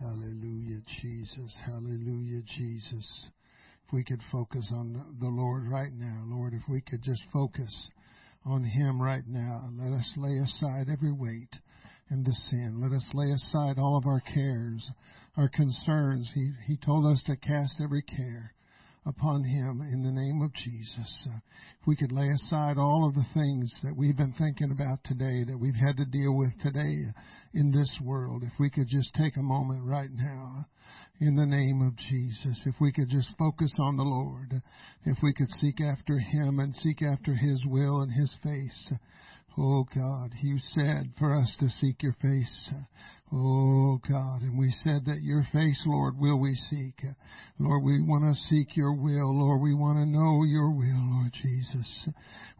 Hallelujah, Jesus. Hallelujah, Jesus. If we could focus on the Lord right now, Lord, if we could just focus on Him right now, let us lay aside every weight and the sin. Let us lay aside all of our cares, our concerns. He, he told us to cast every care upon him in the name of Jesus. Uh, if we could lay aside all of the things that we've been thinking about today, that we've had to deal with today uh, in this world, if we could just take a moment right now uh, in the name of Jesus, if we could just focus on the Lord, uh, if we could seek after him and seek after his will and his face. Oh God, you said for us to seek your face. Oh God, and we said that your face, Lord, will we seek. Lord, we want to seek your will. Lord, we want to know your will, Lord Jesus.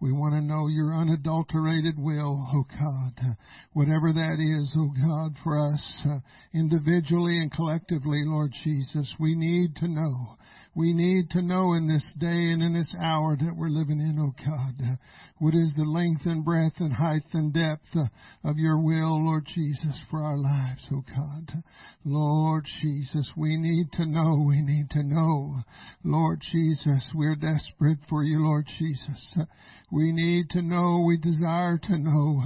We want to know your unadulterated will, oh God. Whatever that is, oh God, for us uh, individually and collectively, Lord Jesus, we need to know. We need to know in this day and in this hour that we're living in, oh God, what is the length and breadth and height and depth uh, of your will, Lord Jesus, for our lives, oh God. Lord Jesus, we need to know, we need to know. Lord Jesus, we're desperate for you, Lord Jesus. We need to know, we desire to know.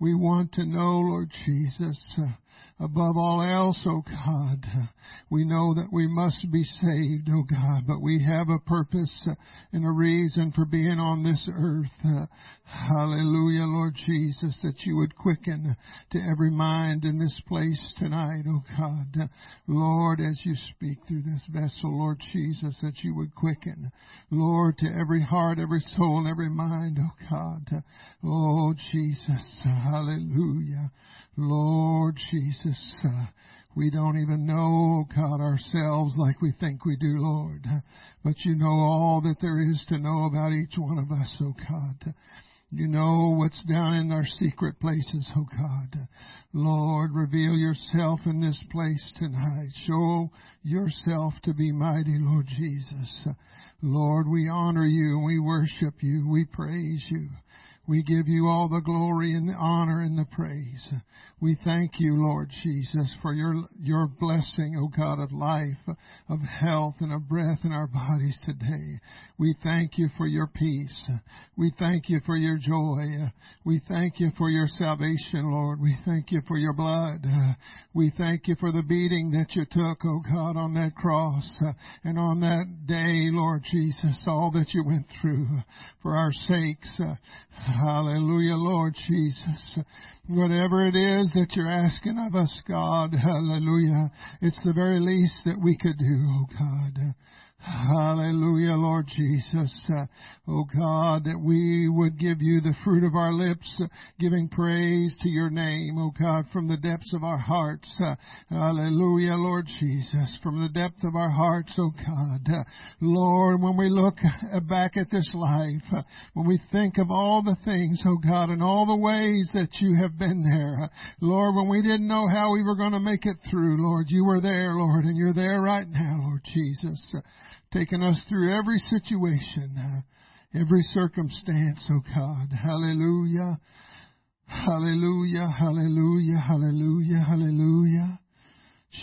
We want to know, Lord Jesus above all else, O oh God. We know that we must be saved, O oh God, but we have a purpose and a reason for being on this earth. Hallelujah, Lord Jesus, that you would quicken to every mind in this place tonight, O oh God. Lord, as you speak through this vessel, Lord Jesus, that you would quicken, Lord, to every heart, every soul, and every mind, O God. Oh, Jesus, hallelujah. Lord Jesus, uh, we don't even know, God, ourselves like we think we do, Lord. But you know all that there is to know about each one of us, oh God. You know what's down in our secret places, oh God. Lord, reveal yourself in this place tonight. Show yourself to be mighty, Lord Jesus. Lord, we honor you, we worship you, we praise you. We give you all the glory and the honor and the praise. We thank you, Lord Jesus, for your, your blessing, O God, of life, of health, and of breath in our bodies today. We thank you for your peace. We thank you for your joy. We thank you for your salvation, Lord. We thank you for your blood. We thank you for the beating that you took, O God, on that cross. And on that day, Lord Jesus, all that you went through for our sakes. Hallelujah, Lord Jesus. Whatever it is that you're asking of us, God, hallelujah, it's the very least that we could do, oh God. Hallelujah, Lord Jesus. Uh, oh God, that we would give you the fruit of our lips, uh, giving praise to your name, oh God, from the depths of our hearts. Uh, hallelujah, Lord Jesus, from the depth of our hearts, oh God. Uh, Lord, when we look back at this life, uh, when we think of all the things, oh God, and all the ways that you have been there, uh, Lord, when we didn't know how we were going to make it through, Lord, you were there, Lord, and you're there right now, Lord Jesus taking us through every situation, uh, every circumstance, oh God. Hallelujah. Hallelujah. Hallelujah. Hallelujah. Hallelujah.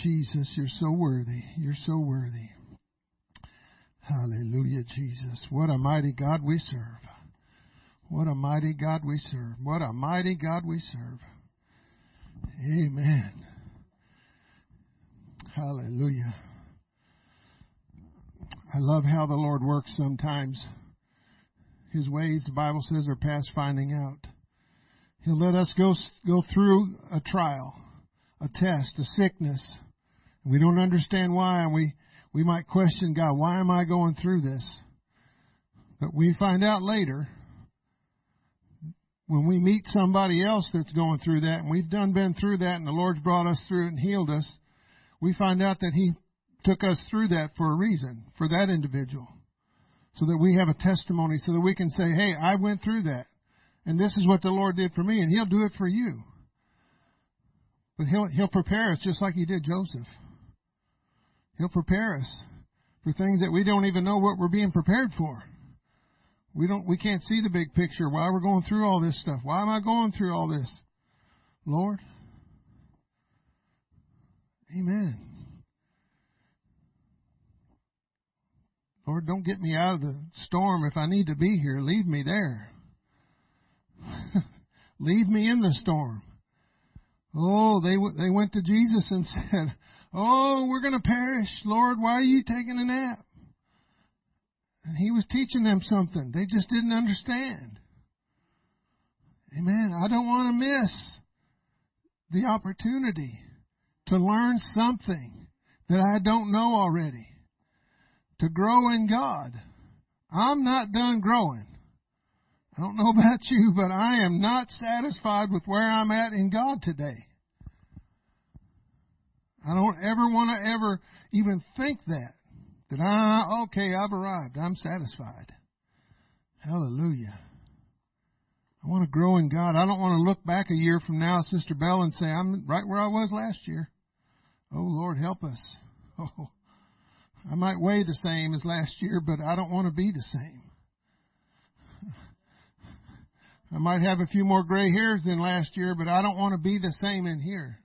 Jesus, you're so worthy. You're so worthy. Hallelujah, Jesus. What a mighty God we serve. What a mighty God we serve. What a mighty God we serve. Amen. Hallelujah. I love how the Lord works sometimes. His ways, the Bible says, are past finding out. He'll let us go, go through a trial, a test, a sickness. We don't understand why, and we, we might question God, why am I going through this? But we find out later, when we meet somebody else that's going through that, and we've done been through that, and the Lord's brought us through it and healed us, we find out that He took us through that for a reason, for that individual. So that we have a testimony, so that we can say, hey, I went through that. And this is what the Lord did for me, and He'll do it for you. But He'll, He'll prepare us just like He did Joseph. He'll prepare us for things that we don't even know what we're being prepared for. We don't, we can't see the big picture. Why we're going through all this stuff? Why am I going through all this? Lord, Amen. Lord, don't get me out of the storm. If I need to be here, leave me there. leave me in the storm. Oh, they they went to Jesus and said, "Oh, we're going to perish, Lord. Why are you taking a nap?" And he was teaching them something. They just didn't understand. Amen. I don't want to miss the opportunity to learn something that I don't know already. To grow in God. I'm not done growing. I don't know about you, but I am not satisfied with where I'm at in God today. I don't ever want to ever even think that. That I, okay, I've arrived. I'm satisfied. Hallelujah. I want to grow in God. I don't want to look back a year from now, Sister Bell, and say, I'm right where I was last year. Oh, Lord, help us. Oh, I might weigh the same as last year, but I don't want to be the same. I might have a few more gray hairs than last year, but I don't want to be the same in here.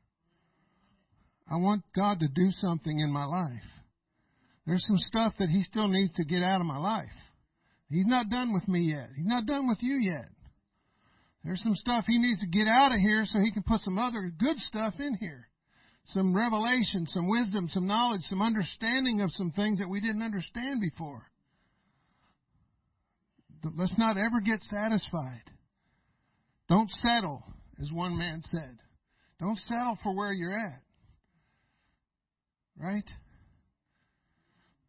I want God to do something in my life. There's some stuff that He still needs to get out of my life. He's not done with me yet. He's not done with you yet. There's some stuff He needs to get out of here so He can put some other good stuff in here. Some revelation, some wisdom, some knowledge, some understanding of some things that we didn't understand before. Let's not ever get satisfied. Don't settle, as one man said. Don't settle for where you're at. Right?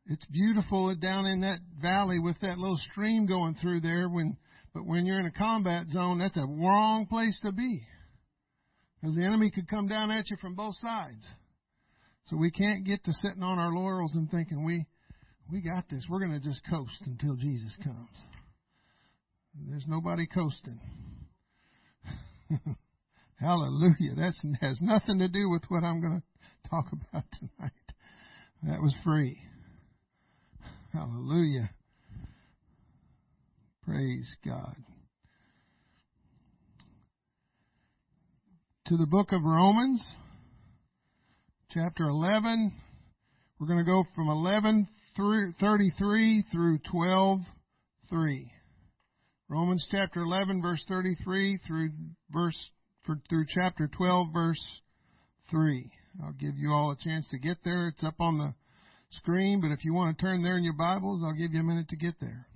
It's beautiful down in that valley with that little stream going through there when but when you're in a combat zone, that's a wrong place to be. Because the enemy could come down at you from both sides. So we can't get to sitting on our laurels and thinking we we got this. We're going to just coast until Jesus comes. There's nobody coasting. Hallelujah. That has nothing to do with what I'm going to talk about tonight. That was free. Hallelujah. Praise God. To the book of Romans, chapter 11. We're going to go from 11 through 33 through 12 3. Romans chapter 11 verse 33 through verse through chapter 12 verse 3. I'll give you all a chance to get there. It's up on the screen, but if you want to turn there in your Bibles, I'll give you a minute to get there.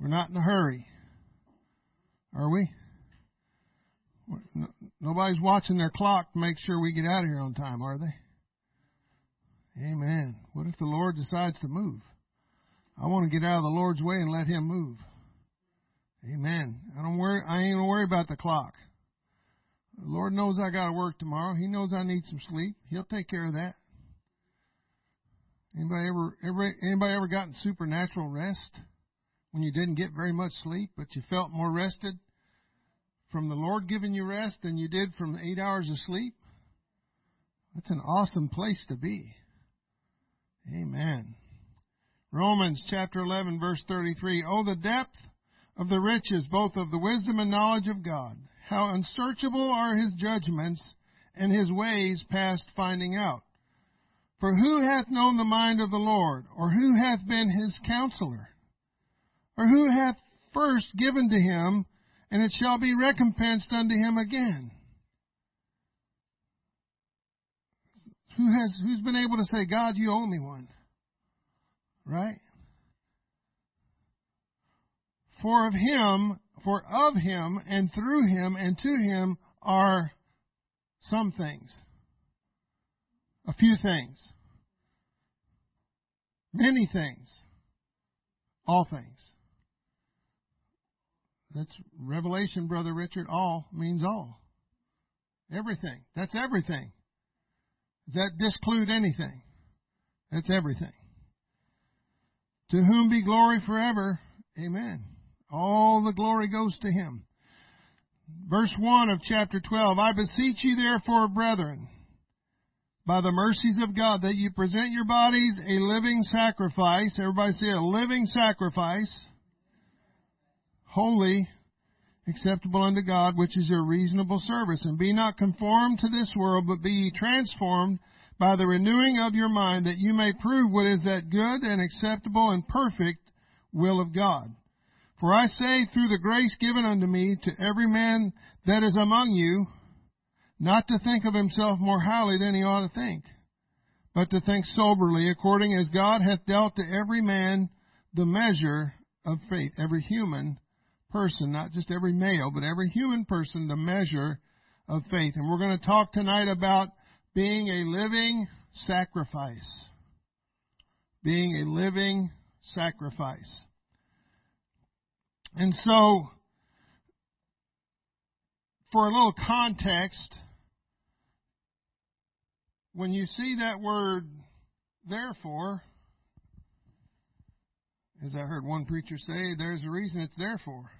We're not in a hurry. Are we? Nobody's watching their clock to make sure we get out of here on time, are they? Amen. What if the Lord decides to move? I want to get out of the Lord's way and let Him move. Amen. I don't worry. I ain't gonna worry about the clock. The Lord knows I got to work tomorrow. He knows I need some sleep. He'll take care of that. Anybody ever, ever anybody ever gotten supernatural rest when you didn't get very much sleep, but you felt more rested from the Lord giving you rest than you did from eight hours of sleep? That's an awesome place to be. Amen. Romans chapter 11 verse 33. Oh, the depth of the riches, both of the wisdom and knowledge of God. How unsearchable are his judgments and his ways past finding out. For who hath known the mind of the Lord, or who hath been his counselor? Or who hath first given to him, and it shall be recompensed unto him again? Who has who's been able to say, God, you owe me one? Right? For of him, for of him, and through him, and to him are some things. A few things. Many things. All things. That's Revelation, Brother Richard. All means all. Everything. That's everything. Does that disclude anything? That's everything. To whom be glory forever. Amen. All the glory goes to him. Verse 1 of chapter 12 I beseech you, therefore, brethren, by the mercies of God, that you present your bodies a living sacrifice. Everybody say a living sacrifice. Holy, acceptable unto God, which is your reasonable service. And be not conformed to this world, but be ye transformed by the renewing of your mind, that you may prove what is that good and acceptable and perfect will of God. For I say through the grace given unto me to every man that is among you, not to think of himself more highly than he ought to think, but to think soberly, according as God hath dealt to every man the measure of faith. Every human person, not just every male, but every human person, the measure of faith. And we're going to talk tonight about being a living sacrifice. Being a living sacrifice. And so, for a little context, when you see that word therefore, as I heard one preacher say, there's a reason it's there for.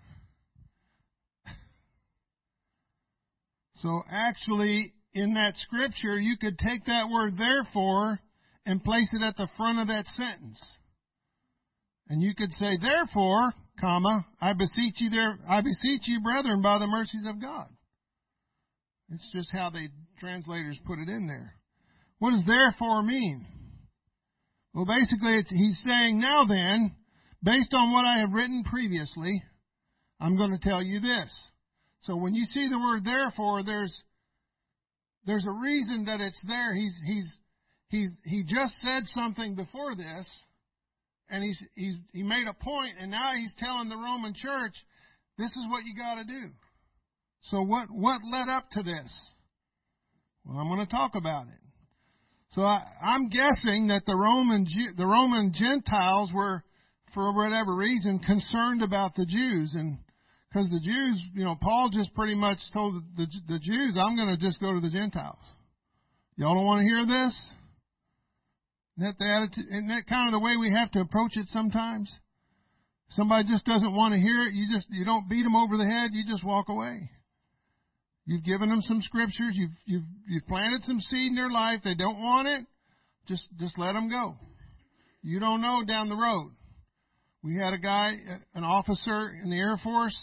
So actually, in that scripture, you could take that word therefore and place it at the front of that sentence. And you could say, therefore, comma, I beseech you there, I beseech you, brethren, by the mercies of God. It's just how the translators put it in there. What does therefore mean? Well, basically, he's saying, now then, based on what I have written previously, I'm going to tell you this. So when you see the word therefore, there's there's a reason that it's there. He's he's he's he just said something before this, and he's he's he made a point, and now he's telling the Roman church, this is what you got to do. So what what led up to this? Well, I'm going to talk about it. So I, I'm guessing that the Roman the Roman Gentiles were, for whatever reason, concerned about the Jews, and because the Jews, you know, Paul just pretty much told the, the Jews, I'm going to just go to the Gentiles. Y'all don't want to hear this? Isn't that the attitude? Isn't that kind of the way we have to approach it sometimes? Somebody just doesn't want to hear it. You just you don't beat them over the head. You just walk away. You've given them some scriptures. You've you've you've planted some seed in their life. They don't want it. Just just let them go. You don't know down the road. We had a guy, an officer in the Air Force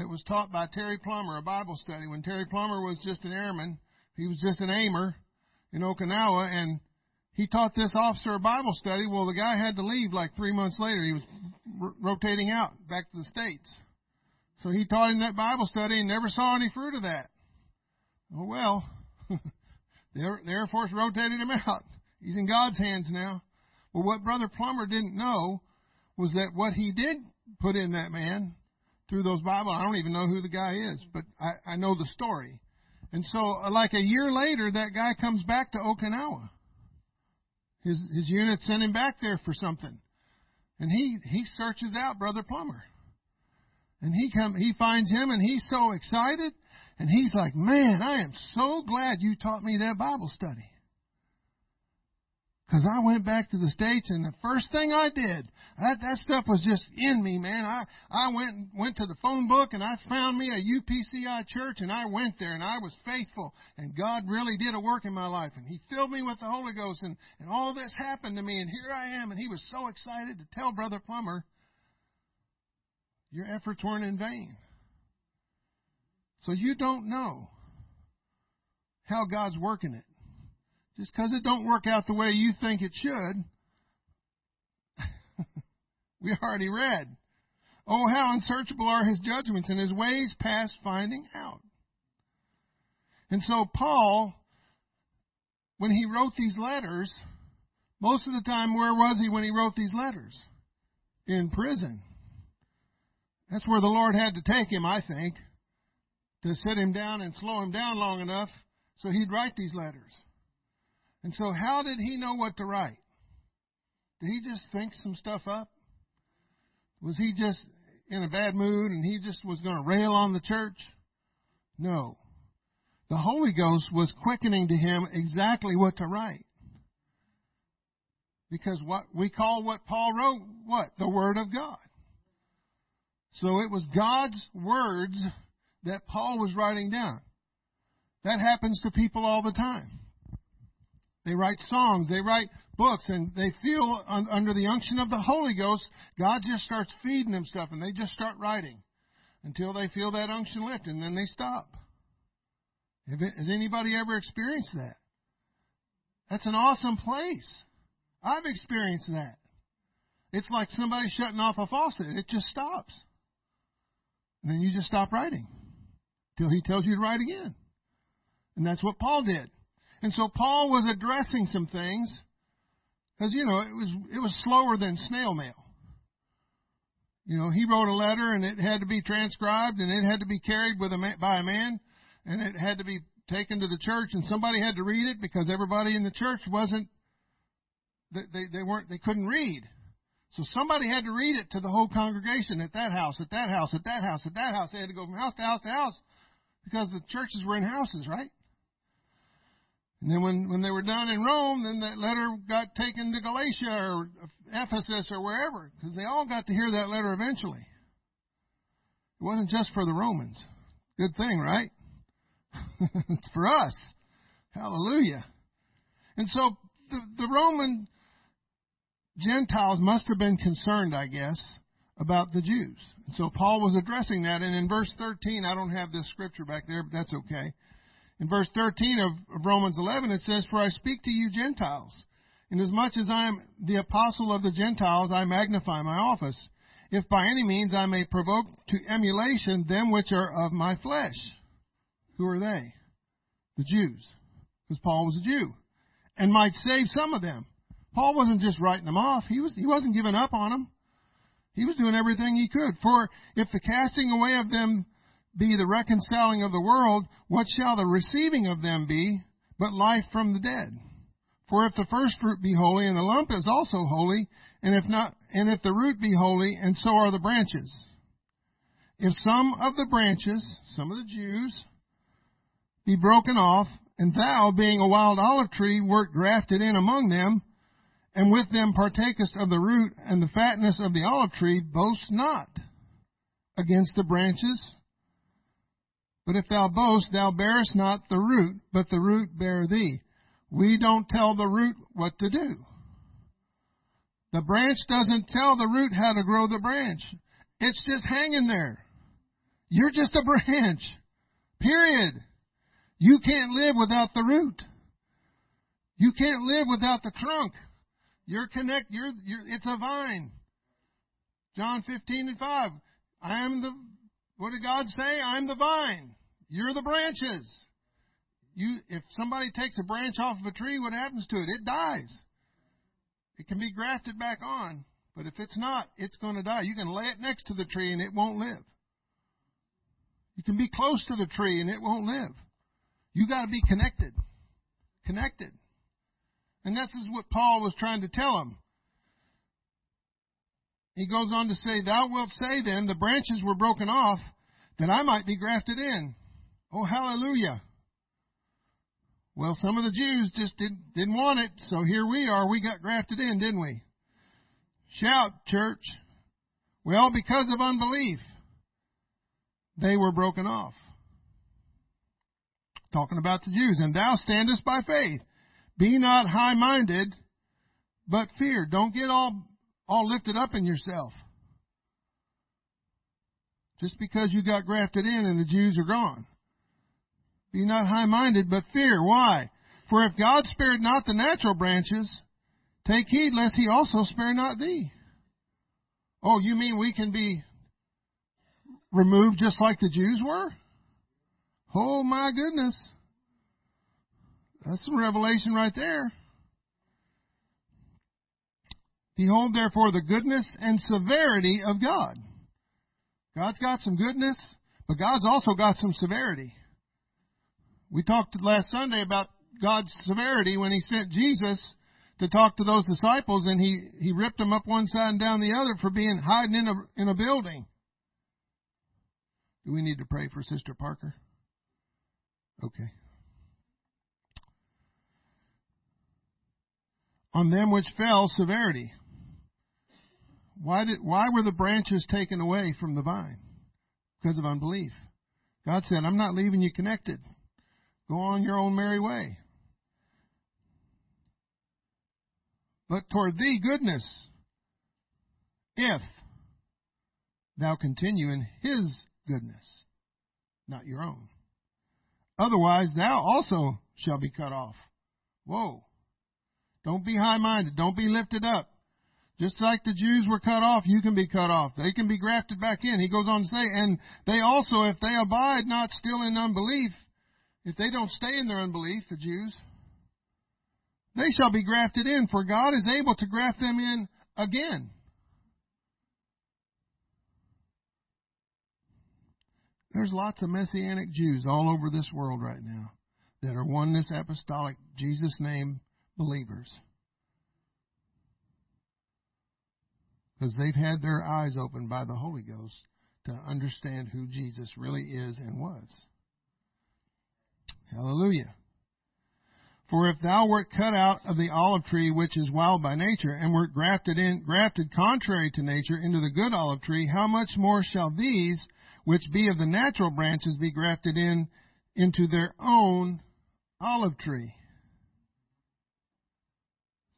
that was taught by Terry Plummer, a Bible study. When Terry Plummer was just an airman, he was just an aimer in Okinawa, and he taught this officer a Bible study. Well, the guy had to leave like three months later. He was r- rotating out back to the States. So he taught him that Bible study and never saw any fruit of that. Oh well, the, Air, the Air Force rotated him out. He's in God's hands now. Well, what Brother Plummer didn't know was that what he did put in that man through those Bible. I don't even know who the guy is, but I, I know the story. And so, uh, like a year later, that guy comes back to Okinawa. His his unit sent him back there for something, and he he searches out Brother Plummer, and he come he finds him, and he's so excited, and he's like, "Man, I am so glad you taught me that Bible study." Because I went back to the States and the first thing I did, that, that stuff was just in me, man. I, I went, went to the phone book and I found me a UPCI church and I went there and I was faithful and God really did a work in my life and He filled me with the Holy Ghost and, and all this happened to me and here I am and he was so excited to tell Brother Plummer, your efforts weren't in vain. So you don't know how God's working it. Just because it don't work out the way you think it should, we already read. Oh, how unsearchable are his judgments and his ways past finding out. And so Paul, when he wrote these letters, most of the time, where was he when he wrote these letters? In prison. That's where the Lord had to take him, I think, to sit him down and slow him down long enough so he'd write these letters. And so, how did he know what to write? Did he just think some stuff up? Was he just in a bad mood and he just was going to rail on the church? No. The Holy Ghost was quickening to him exactly what to write. Because what we call what Paul wrote, what? The Word of God. So it was God's words that Paul was writing down. That happens to people all the time. They write songs, they write books, and they feel under the unction of the Holy Ghost, God just starts feeding them stuff, and they just start writing. until they feel that unction lift, and then they stop. Has anybody ever experienced that? That's an awesome place. I've experienced that. It's like somebody shutting off a faucet. It just stops. And then you just stop writing till he tells you to write again. And that's what Paul did. And so Paul was addressing some things because you know it was it was slower than snail mail. You know, he wrote a letter and it had to be transcribed and it had to be carried with a man, by a man and it had to be taken to the church and somebody had to read it because everybody in the church wasn't they they, weren't they couldn't read. So somebody had to read it to the whole congregation at that house, at that house, at that house, at that house. They had to go from house to house to house because the churches were in houses, right? And then when, when they were done in Rome, then that letter got taken to Galatia or Ephesus or wherever, because they all got to hear that letter eventually. It wasn't just for the Romans. Good thing, right? it's for us. Hallelujah. And so the, the Roman Gentiles must have been concerned, I guess, about the Jews. And so Paul was addressing that. And in verse 13, I don't have this scripture back there, but that's okay. In verse 13 of, of Romans 11, it says, For I speak to you Gentiles. Inasmuch as I am the apostle of the Gentiles, I magnify my office. If by any means I may provoke to emulation them which are of my flesh. Who are they? The Jews. Because Paul was a Jew. And might save some of them. Paul wasn't just writing them off. He was he wasn't giving up on them. He was doing everything he could. For if the casting away of them be the reconciling of the world, what shall the receiving of them be but life from the dead? For if the first fruit be holy, and the lump is also holy, and if not, and if the root be holy, and so are the branches. If some of the branches, some of the Jews, be broken off, and thou, being a wild olive tree, wert grafted in among them, and with them partakest of the root and the fatness of the olive tree, boast not against the branches. But if thou boast, thou bearest not the root, but the root bear thee. We don't tell the root what to do. The branch doesn't tell the root how to grow the branch. It's just hanging there. You're just a branch. Period. You can't live without the root. You can't live without the trunk. You're connect. You're, you're. It's a vine. John 15 and 5. I am the. What did God say? I'm the vine. You're the branches. You. If somebody takes a branch off of a tree, what happens to it? It dies. It can be grafted back on, but if it's not, it's going to die. You can lay it next to the tree and it won't live. You can be close to the tree and it won't live. You got to be connected. Connected. And this is what Paul was trying to tell him. He goes on to say, Thou wilt say then, the branches were broken off, that I might be grafted in. Oh, hallelujah. Well, some of the Jews just didn't, didn't want it, so here we are. We got grafted in, didn't we? Shout, church. Well, because of unbelief, they were broken off. Talking about the Jews. And thou standest by faith. Be not high minded, but fear. Don't get all, all lifted up in yourself. Just because you got grafted in and the Jews are gone. Be not high minded, but fear. Why? For if God spared not the natural branches, take heed lest he also spare not thee. Oh, you mean we can be removed just like the Jews were? Oh my goodness. That's some revelation right there. Behold, therefore, the goodness and severity of God. God's got some goodness, but God's also got some severity. We talked last Sunday about God's severity when He sent Jesus to talk to those disciples, and He, he ripped them up one side and down the other for being hiding in a, in a building. Do we need to pray for Sister Parker? Okay. on them which fell severity. Why did why were the branches taken away from the vine? Because of unbelief. God said, I'm not leaving you connected. Go on your own merry way. But toward thee goodness, if thou continue in his goodness, not your own. Otherwise, thou also shall be cut off. Whoa. Don't be high minded. Don't be lifted up. Just like the Jews were cut off, you can be cut off. They can be grafted back in. He goes on to say, and they also, if they abide not still in unbelief, if they don't stay in their unbelief, the Jews, they shall be grafted in, for God is able to graft them in again. There's lots of Messianic Jews all over this world right now that are oneness apostolic, Jesus name believers. Because they've had their eyes opened by the Holy Ghost to understand who Jesus really is and was. Hallelujah. For if thou wert cut out of the olive tree which is wild by nature, and wert grafted in grafted contrary to nature into the good olive tree, how much more shall these which be of the natural branches be grafted in into their own olive tree?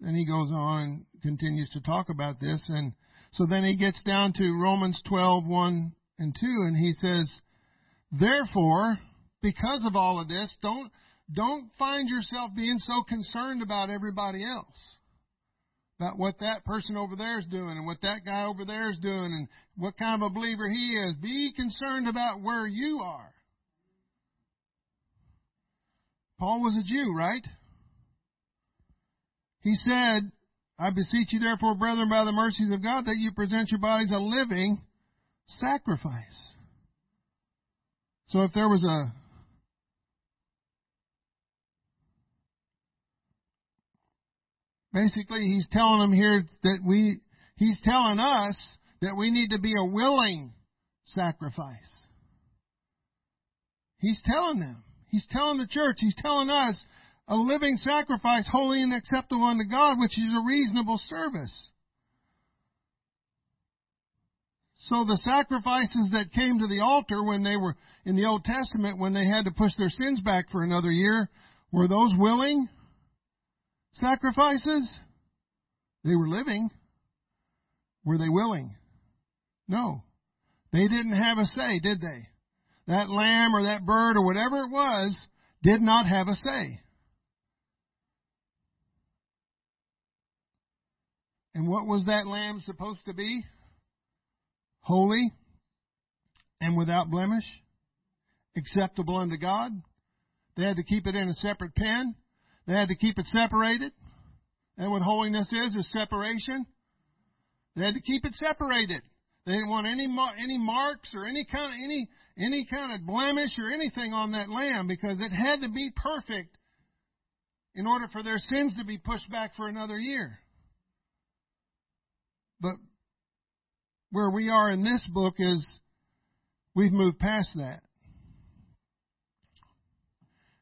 And he goes on and continues to talk about this, and so then he gets down to Romans 12, 1 and 2, and he says, Therefore, because of all of this, don't don't find yourself being so concerned about everybody else. About what that person over there is doing and what that guy over there is doing and what kind of a believer he is. Be concerned about where you are. Paul was a Jew, right? He said, I beseech you therefore, brethren, by the mercies of God, that you present your bodies a living sacrifice. So if there was a Basically, he's telling them here that we, he's telling us that we need to be a willing sacrifice. He's telling them. He's telling the church. He's telling us a living sacrifice, holy and acceptable unto God, which is a reasonable service. So the sacrifices that came to the altar when they were in the Old Testament, when they had to push their sins back for another year, were those willing? Sacrifices? They were living. Were they willing? No. They didn't have a say, did they? That lamb or that bird or whatever it was did not have a say. And what was that lamb supposed to be? Holy and without blemish, acceptable unto God. They had to keep it in a separate pen. They had to keep it separated. And what holiness is, is separation. They had to keep it separated. They didn't want any any marks or any kind of any any kind of blemish or anything on that lamb because it had to be perfect in order for their sins to be pushed back for another year. But where we are in this book is we've moved past that.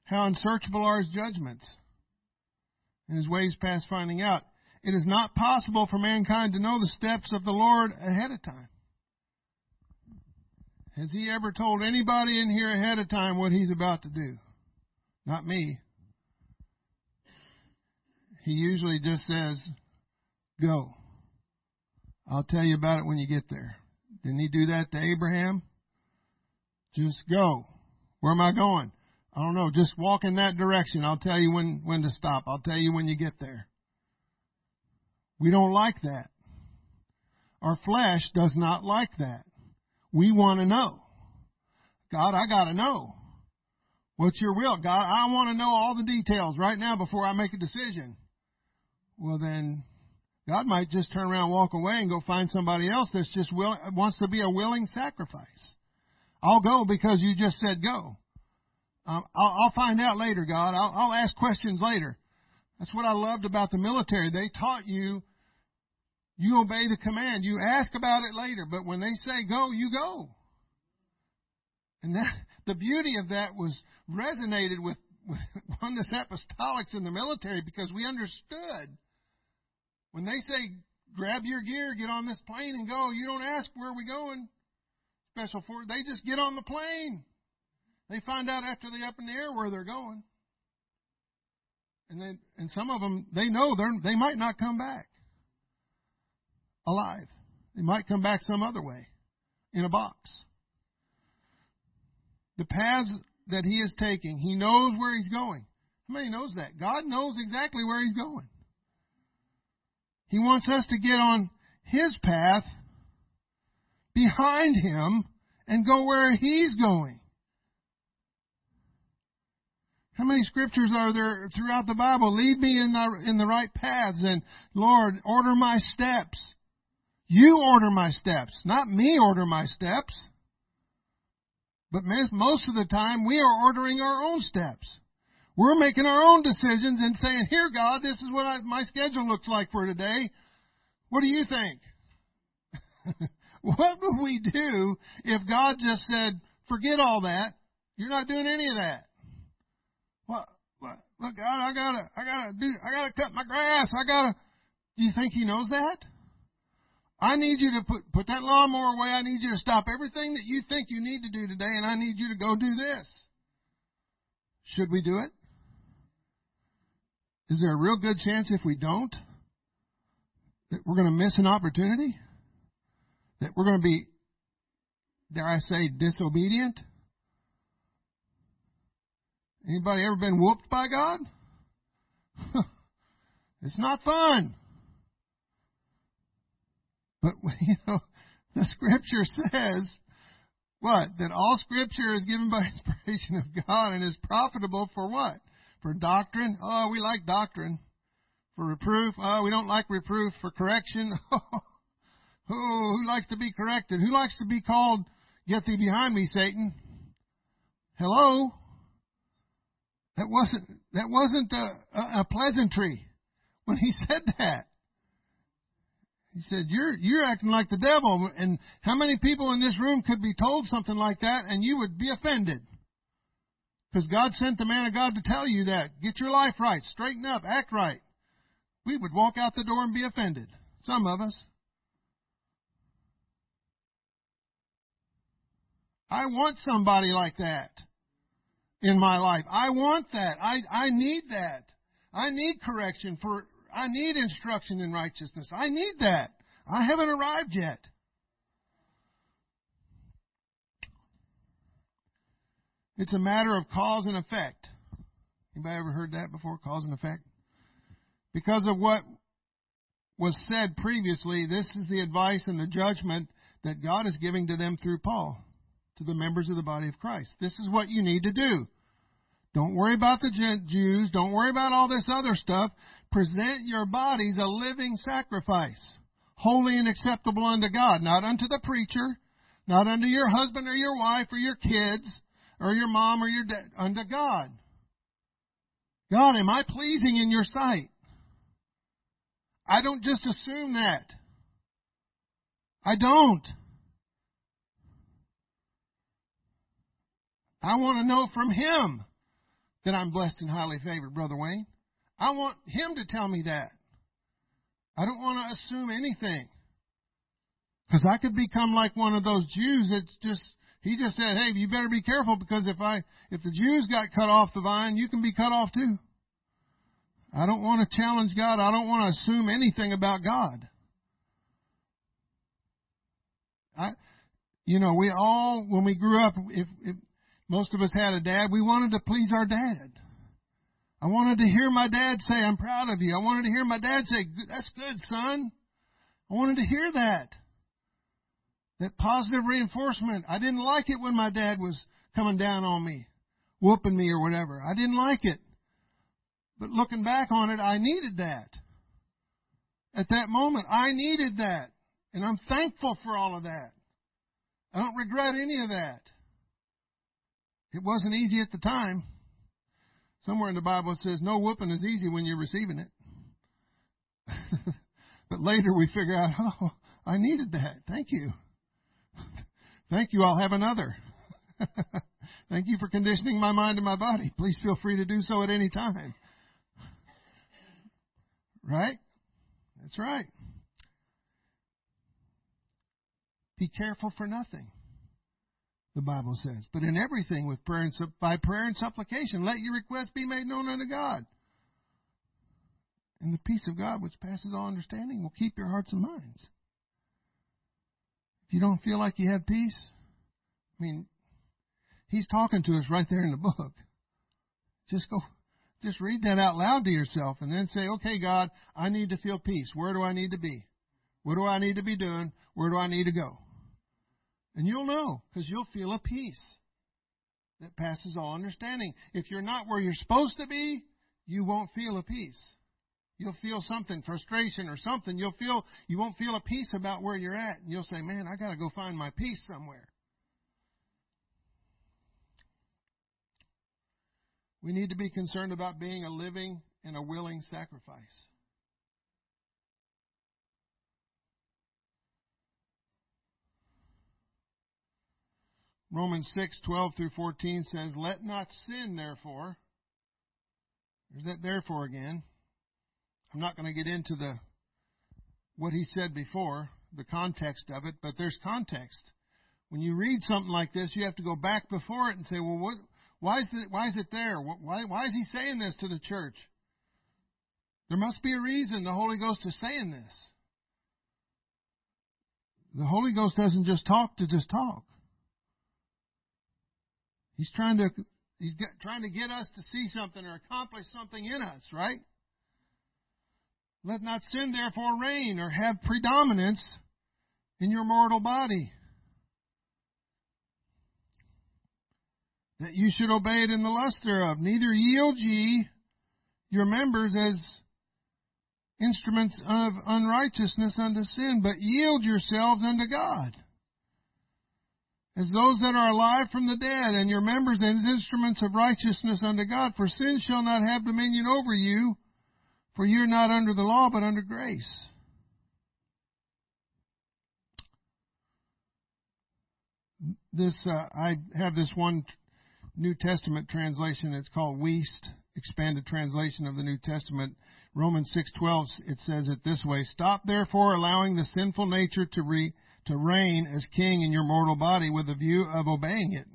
How unsearchable are his judgments and his ways past finding out. It is not possible for mankind to know the steps of the Lord ahead of time. Has he ever told anybody in here ahead of time what he's about to do? Not me. He usually just says, Go. I'll tell you about it when you get there. Didn't he do that to Abraham? Just go. Where am I going? I don't know, just walk in that direction. I'll tell you when, when to stop. I'll tell you when you get there. We don't like that. Our flesh does not like that. We want to know. God, I got to know. What's your will? God, I want to know all the details right now before I make a decision. Well, then God might just turn around, walk away, and go find somebody else that's just will, wants to be a willing sacrifice. I'll go because you just said go. Um, I'll, I'll, find out later, God. I'll, I'll ask questions later. That's what I loved about the military. They taught you, you obey the command. You ask about it later, but when they say go, you go. And that, the beauty of that was resonated with, with oneness apostolics in the military because we understood when they say grab your gear, get on this plane and go, you don't ask where are we going. Special force, they just get on the plane. They find out after they're up in the air where they're going. And then, and some of them, they know they're, they might not come back alive. They might come back some other way in a box. the paths that he is taking. He knows where he's going. How many knows that? God knows exactly where he's going. He wants us to get on his path behind him and go where he's going. How many scriptures are there throughout the Bible? Lead me in the, in the right paths and Lord, order my steps. You order my steps, not me order my steps. But most of the time we are ordering our own steps. We're making our own decisions and saying, here God, this is what I, my schedule looks like for today. What do you think? what would we do if God just said, forget all that? You're not doing any of that. Look, God, I gotta, I gotta do, I gotta cut my grass. I gotta. Do you think He knows that? I need you to put put that lawnmower away. I need you to stop everything that you think you need to do today, and I need you to go do this. Should we do it? Is there a real good chance if we don't that we're going to miss an opportunity? That we're going to be, dare I say, disobedient? Anybody ever been whooped by God? it's not fun. But, you know, the scripture says, what? That all scripture is given by inspiration of God and is profitable for what? For doctrine? Oh, we like doctrine. For reproof? Oh, we don't like reproof. For correction? Oh, who likes to be corrected? Who likes to be called, get thee behind me, Satan? Hello? That wasn't that wasn't a, a, a pleasantry when he said that. He said, "You're you're acting like the devil." And how many people in this room could be told something like that, and you would be offended? Because God sent the man of God to tell you that. Get your life right, straighten up, act right. We would walk out the door and be offended. Some of us. I want somebody like that in my life. I want that. I, I need that. I need correction for, I need instruction in righteousness. I need that. I haven't arrived yet. It's a matter of cause and effect. Anybody ever heard that before? Cause and effect? Because of what was said previously, this is the advice and the judgment that God is giving to them through Paul to the members of the body of Christ. This is what you need to do. Don't worry about the Jews. Don't worry about all this other stuff. Present your bodies a living sacrifice, holy and acceptable unto God, not unto the preacher, not unto your husband or your wife or your kids or your mom or your dad, unto God. God, am I pleasing in your sight? I don't just assume that. I don't. I want to know from Him that I'm blessed and highly favored, Brother Wayne. I want Him to tell me that. I don't want to assume anything. Because I could become like one of those Jews that's just, he just said, hey, you better be careful because if I, if the Jews got cut off the vine, you can be cut off too. I don't want to challenge God. I don't want to assume anything about God. I, you know, we all, when we grew up, if, if most of us had a dad. We wanted to please our dad. I wanted to hear my dad say, I'm proud of you. I wanted to hear my dad say, that's good, son. I wanted to hear that. That positive reinforcement. I didn't like it when my dad was coming down on me, whooping me or whatever. I didn't like it. But looking back on it, I needed that. At that moment, I needed that. And I'm thankful for all of that. I don't regret any of that. It wasn't easy at the time. Somewhere in the Bible it says no whooping is easy when you're receiving it. but later we figure out, oh, I needed that. Thank you. Thank you. I'll have another. Thank you for conditioning my mind and my body. Please feel free to do so at any time. Right? That's right. Be careful for nothing the Bible says. But in everything, with prayer and by prayer and supplication, let your requests be made known unto God. And the peace of God, which passes all understanding, will keep your hearts and minds. If you don't feel like you have peace, I mean, He's talking to us right there in the book. Just go, just read that out loud to yourself and then say, okay, God, I need to feel peace. Where do I need to be? What do I need to be doing? Where do I need to go? And you'll know because you'll feel a peace that passes all understanding. If you're not where you're supposed to be, you won't feel a peace. You'll feel something, frustration or something. You'll feel, you won't feel a peace about where you're at. And you'll say, man, I gotta go find my peace somewhere. We need to be concerned about being a living and a willing sacrifice. Romans 6:12 through 14 says, "Let not sin therefore." There's that therefore again. I'm not going to get into the what he said before, the context of it, but there's context. When you read something like this, you have to go back before it and say, "Well, what, why is it why is it there? Why why is he saying this to the church?" There must be a reason the Holy Ghost is saying this. The Holy Ghost doesn't just talk to just talk. He's trying to he's trying to get us to see something or accomplish something in us, right? Let not sin therefore reign or have predominance in your mortal body. That you should obey it in the lust thereof. Neither yield ye your members as instruments of unrighteousness unto sin, but yield yourselves unto God as those that are alive from the dead, and your members as instruments of righteousness unto God. For sin shall not have dominion over you, for you're not under the law, but under grace. This uh, I have this one New Testament translation. It's called Wuest, expanded translation of the New Testament. Romans six twelve. It says it this way: Stop therefore allowing the sinful nature to re to reign as king in your mortal body with a view of obeying it,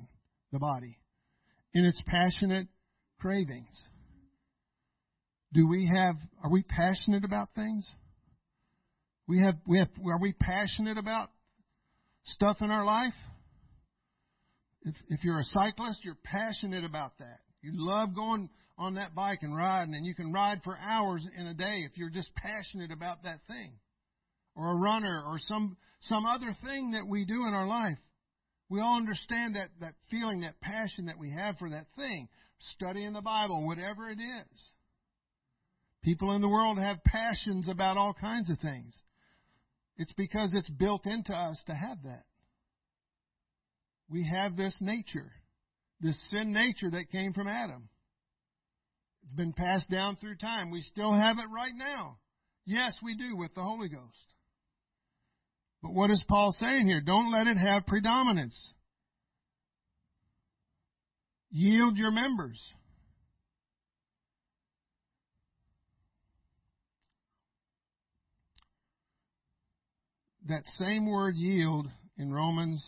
the body, in its passionate cravings. Do we have, are we passionate about things? We have, we have, are we passionate about stuff in our life? If, if you're a cyclist, you're passionate about that. You love going on that bike and riding, and you can ride for hours in a day if you're just passionate about that thing. Or a runner, or some some other thing that we do in our life. We all understand that, that feeling, that passion that we have for that thing. Studying the Bible, whatever it is. People in the world have passions about all kinds of things. It's because it's built into us to have that. We have this nature, this sin nature that came from Adam. It's been passed down through time. We still have it right now. Yes, we do with the Holy Ghost. But what is Paul saying here? Don't let it have predominance. Yield your members. That same word yield in Romans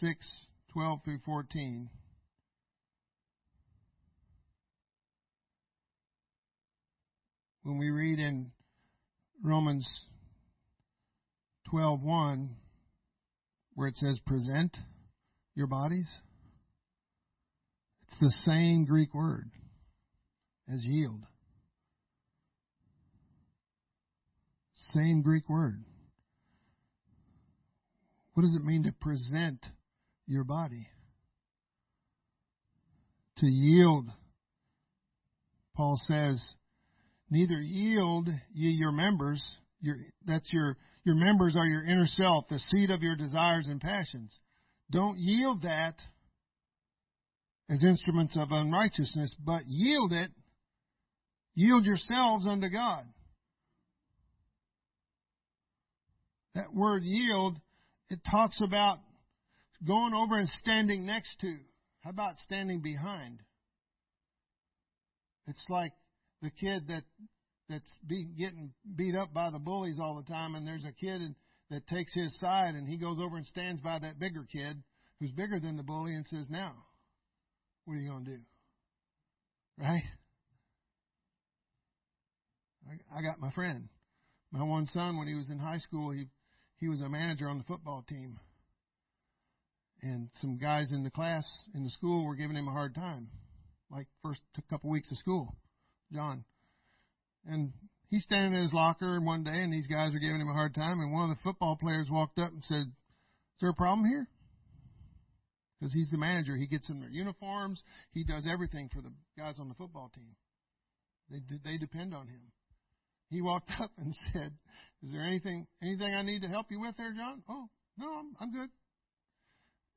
6 12 through 14. When we read in Romans 12:1 where it says present your bodies. It's the same greek word as yield. Same greek word. What does it mean to present your body? To yield. Paul says neither yield ye your members your, that's your your members are your inner self, the seat of your desires and passions. Don't yield that as instruments of unrighteousness, but yield it, yield yourselves unto God. That word yield, it talks about going over and standing next to. How about standing behind? It's like the kid that that's be, getting beat up by the bullies all the time, and there's a kid that takes his side, and he goes over and stands by that bigger kid who's bigger than the bully and says, "Now, what are you going to do?" Right? I, I got my friend, my one son. When he was in high school, he he was a manager on the football team, and some guys in the class in the school were giving him a hard time, like first couple weeks of school, John. And he's standing in his locker one day, and these guys are giving him a hard time, and one of the football players walked up and said, "Is there a problem here?" Because he's the manager, he gets them their uniforms, he does everything for the guys on the football team. They they depend on him. He walked up and said, "Is there anything anything I need to help you with there, John?" "Oh, no, I'm I'm good."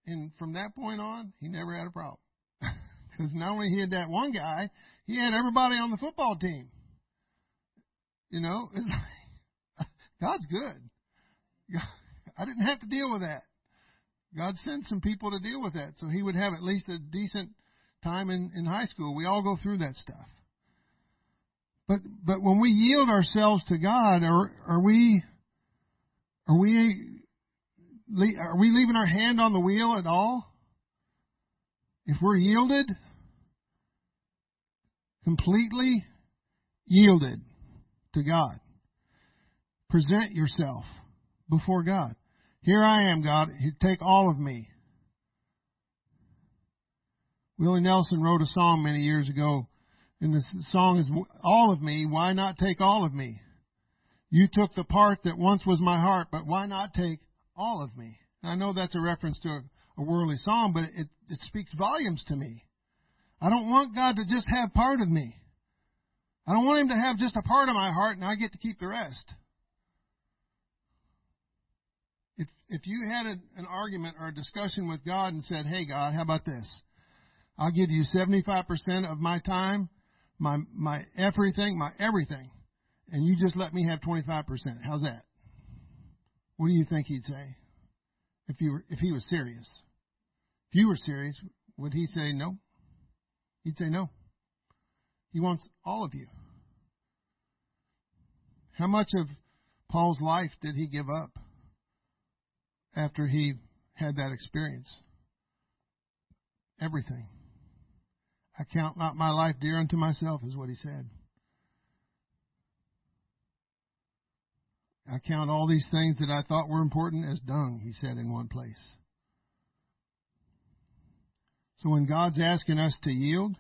And from that point on, he never had a problem. Because not only he had that one guy, he had everybody on the football team. You know, it's like, God's good. I didn't have to deal with that. God sent some people to deal with that, so he would have at least a decent time in, in high school. We all go through that stuff. But but when we yield ourselves to God, are are we are we are we leaving our hand on the wheel at all? If we're yielded, completely yielded to God, present yourself before God. Here I am, God. Take all of me. Willie Nelson wrote a song many years ago, and the song is All of Me, why not take all of me? You took the part that once was my heart, but why not take all of me. I know that's a reference to a, a worldly song, but it, it speaks volumes to me. I don't want God to just have part of me. I don't want Him to have just a part of my heart and I get to keep the rest. If, if you had a, an argument or a discussion with God and said, hey, God, how about this? I'll give you 75% of my time, my, my everything, my everything, and you just let me have 25%. How's that? What do you think he'd say if you were if he was serious? If you were serious, would he say no? He'd say no. He wants all of you. How much of Paul's life did he give up after he had that experience? Everything. I count not my life dear unto myself, is what he said. I count all these things that I thought were important as dung, he said in one place. So when God's asking us to yield,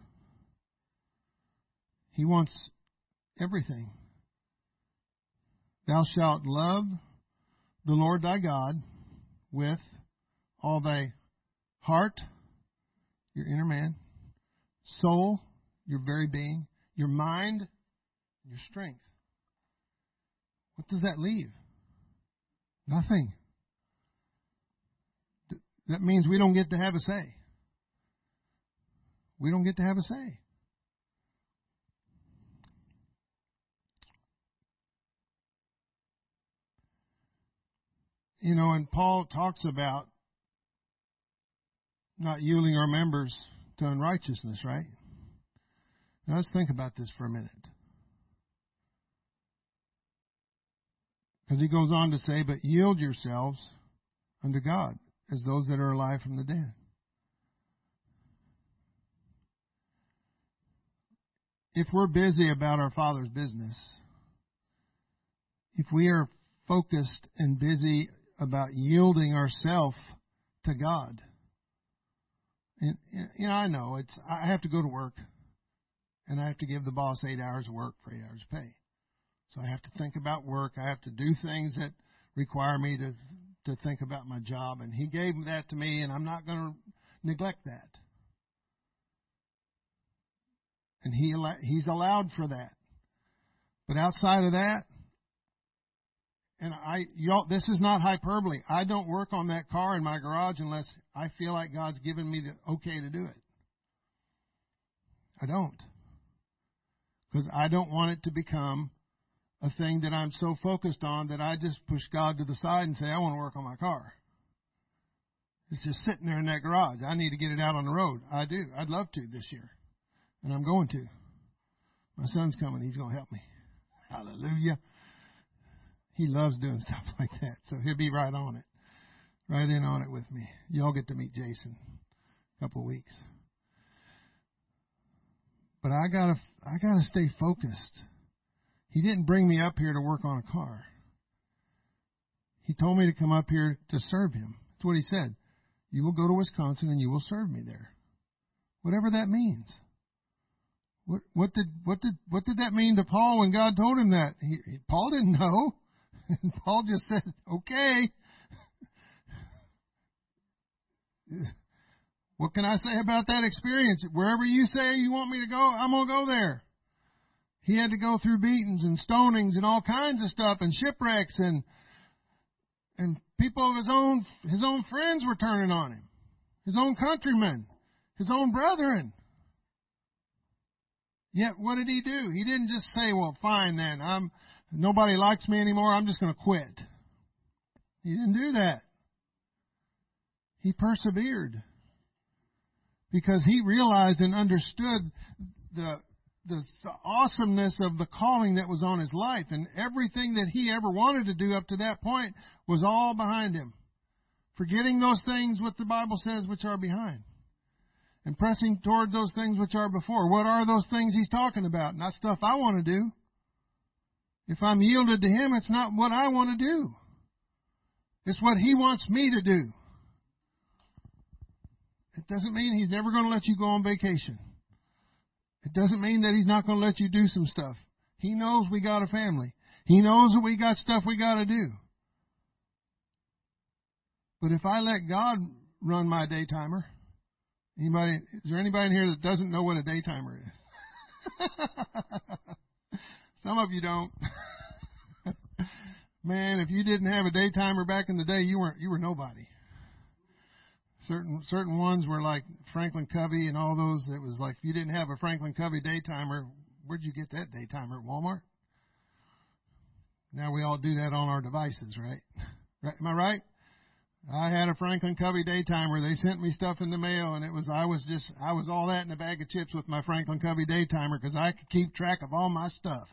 he wants everything. Thou shalt love the Lord thy God with all thy heart, your inner man, soul, your very being, your mind, your strength. What does that leave? Nothing. That means we don't get to have a say. We don't get to have a say. You know, and Paul talks about not yielding our members to unrighteousness, right? Now let's think about this for a minute. Because he goes on to say, But yield yourselves unto God as those that are alive from the dead. If we're busy about our Father's business, if we are focused and busy about yielding ourselves to God, and, you know, I know it's I have to go to work, and I have to give the boss eight hours of work for eight hours of pay. So I have to think about work. I have to do things that require me to to think about my job. And he gave that to me, and I'm not going to neglect that. And he he's allowed for that. But outside of that, and I, y'all, this is not hyperbole. I don't work on that car in my garage unless I feel like God's given me the okay to do it. I don't. Because I don't want it to become a thing that I'm so focused on that I just push God to the side and say, I want to work on my car. It's just sitting there in that garage. I need to get it out on the road. I do. I'd love to this year. And I'm going to. My son's coming. He's going to help me. Hallelujah. He loves doing stuff like that. So he'll be right on it. Right in on it with me. Y'all get to meet Jason a couple of weeks. But I gotta, I gotta stay focused. He didn't bring me up here to work on a car. He told me to come up here to serve him. That's what he said. you will go to Wisconsin and you will serve me there. Whatever that means. What, what did what did what did that mean to Paul when God told him that? He, Paul didn't know. Paul just said, "Okay." What can I say about that experience? Wherever you say you want me to go, I'm going to go there. He had to go through beatings and stonings and all kinds of stuff and shipwrecks and and people of his own his own friends were turning on him. His own countrymen, his own brethren. Yet what did he do? He didn't just say, "Well, fine then. I'm nobody likes me anymore. I'm just going to quit." He didn't do that. He persevered because he realized and understood the the awesomeness of the calling that was on his life and everything that he ever wanted to do up to that point was all behind him forgetting those things what the bible says which are behind and pressing toward those things which are before what are those things he's talking about not stuff i want to do if i'm yielded to him it's not what i want to do it's what he wants me to do it doesn't mean he's never going to let you go on vacation. It doesn't mean that he's not going to let you do some stuff. He knows we got a family. He knows that we got stuff we got to do. But if I let God run my day timer, anybody is there anybody in here that doesn't know what a day timer is? Some of you don't. Man, if you didn't have a day timer back in the day, you weren't you were nobody certain certain ones were like Franklin Covey and all those. It was like if you didn't have a Franklin Covey daytimer, where'd you get that daytimer at Walmart? Now we all do that on our devices, right? right? Am I right? I had a Franklin Covey daytimer. They sent me stuff in the mail, and it was I was just I was all that in a bag of chips with my Franklin Covey daytimer because I could keep track of all my stuff,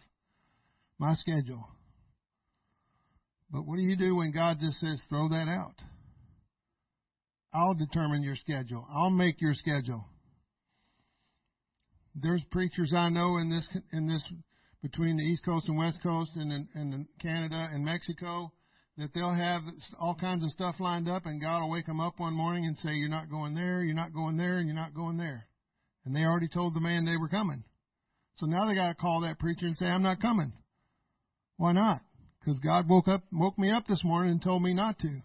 my schedule. But what do you do when God just says throw that out? I'll determine your schedule. I'll make your schedule. There's preachers I know in this in this between the East Coast and West Coast and in, in Canada and Mexico that they'll have all kinds of stuff lined up and God will wake them up one morning and say you're not going there, you're not going there, and you're not going there. And they already told the man they were coming. So now they got to call that preacher and say I'm not coming. Why not? Because God woke up woke me up this morning and told me not to.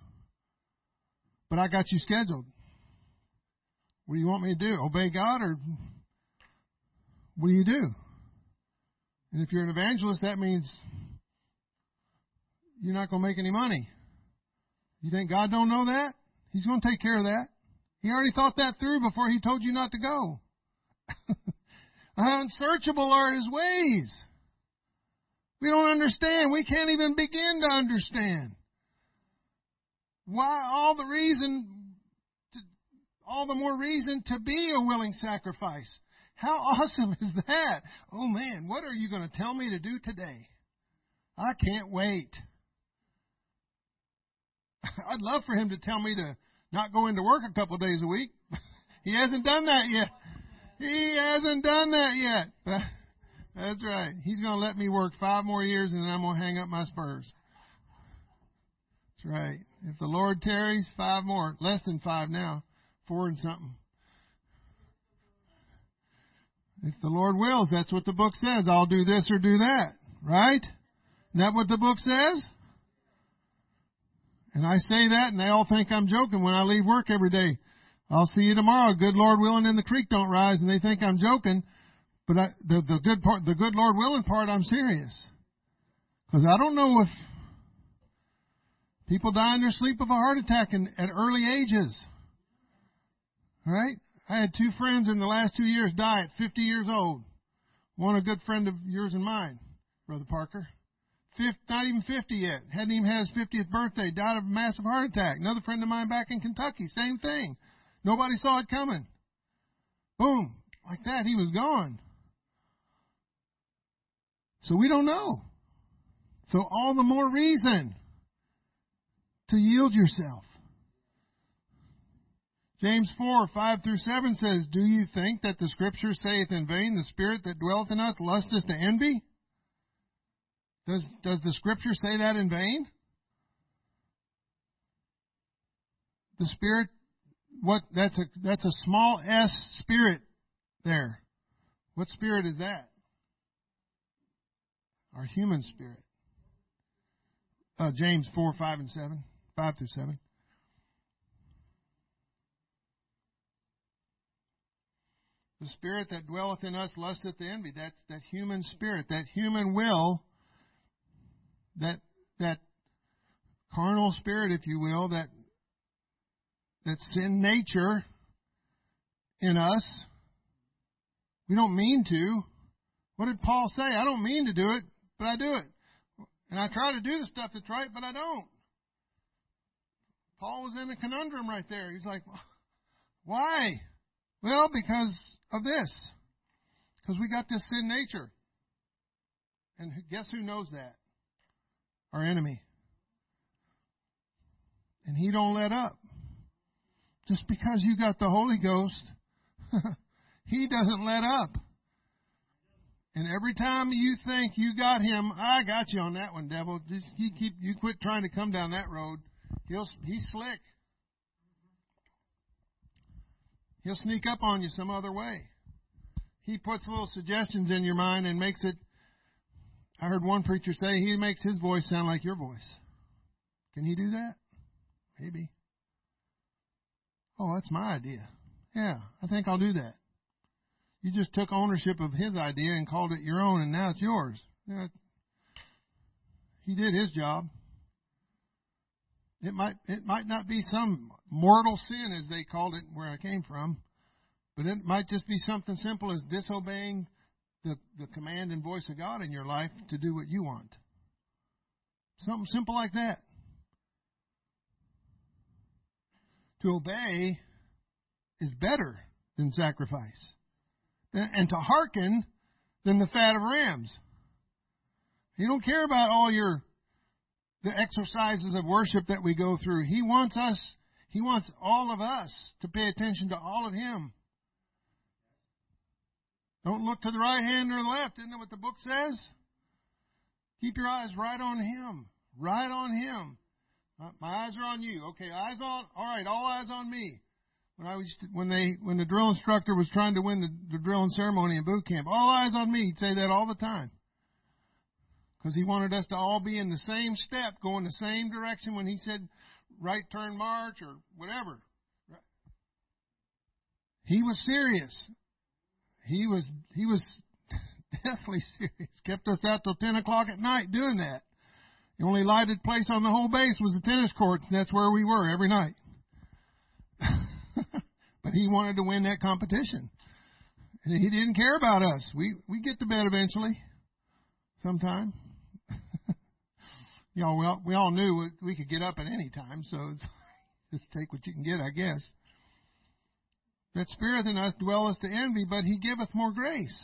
But I got you scheduled. What do you want me to do? Obey God or what do you do? And if you're an evangelist, that means you're not going to make any money. You think God don't know that? He's going to take care of that. He already thought that through before he told you not to go. Unsearchable are his ways. We don't understand. We can't even begin to understand. Why all the reason, to, all the more reason to be a willing sacrifice. How awesome is that? Oh man, what are you going to tell me to do today? I can't wait. I'd love for him to tell me to not go into work a couple of days a week. he hasn't done that yet. He hasn't done that yet. That's right. He's going to let me work five more years and then I'm going to hang up my spurs. That's right. If the Lord tarries, five more. Less than five now. Four and something. If the Lord wills, that's what the book says. I'll do this or do that. Right? Isn't that what the book says? And I say that and they all think I'm joking when I leave work every day. I'll see you tomorrow. Good Lord willing and the creek don't rise and they think I'm joking. But I, the, the good part, the good Lord willing part, I'm serious. Cause I don't know if People die in their sleep of a heart attack in, at early ages. All right? I had two friends in the last two years die at 50 years old. One a good friend of yours and mine, Brother Parker. Fifth, not even 50 yet. Hadn't even had his 50th birthday. Died of a massive heart attack. Another friend of mine back in Kentucky. Same thing. Nobody saw it coming. Boom. Like that, he was gone. So we don't know. So all the more reason to yield yourself. James 4, 5 through 7 says, Do you think that the scripture saith in vain, the spirit that dwelleth in us lusteth to envy? Does, does the scripture say that in vain? The spirit what that's a that's a small s spirit there. What spirit is that? Our human spirit. Uh, James 4, 5, and 7. 5 through 7. The spirit that dwelleth in us lusteth to envy. That's that human spirit, that human will, that that carnal spirit, if you will, that that sin nature in us. We don't mean to. What did Paul say? I don't mean to do it, but I do it. And I try to do the stuff that's right, but I don't. Paul was in a conundrum right there. He's like, why? Well, because of this. Because we got this sin nature. And guess who knows that? Our enemy. And he don't let up. Just because you got the Holy Ghost, he doesn't let up. And every time you think you got him, I got you on that one, devil. Just you keep you quit trying to come down that road. He'll he's slick. He'll sneak up on you some other way. He puts little suggestions in your mind and makes it. I heard one preacher say he makes his voice sound like your voice. Can he do that? Maybe. Oh, that's my idea. Yeah, I think I'll do that. You just took ownership of his idea and called it your own, and now it's yours. He did his job. It might it might not be some mortal sin as they called it where I came from, but it might just be something simple as disobeying the, the command and voice of God in your life to do what you want. Something simple like that. To obey is better than sacrifice. And to hearken than the fat of rams. He don't care about all your the exercises of worship that we go through. He wants us, he wants all of us to pay attention to all of him. Don't look to the right hand or the left. Isn't that what the book says? Keep your eyes right on him. Right on him. My eyes are on you. Okay, eyes on. All right, all eyes on me. When I was when they when the drill instructor was trying to win the, the drilling ceremony in boot camp, all eyes on me. He'd say that all the time because he wanted us to all be in the same step, going the same direction when he said right turn march or whatever. He was serious. He was he was definitely serious. Kept us out till ten o'clock at night doing that. The only lighted place on the whole base was the tennis courts, and that's where we were every night. He wanted to win that competition. And he didn't care about us. We we get to bed eventually, sometime. you know, we all, we all knew we could get up at any time, so it's, just take what you can get, I guess. That spirit in us dwelleth to envy, but he giveth more grace.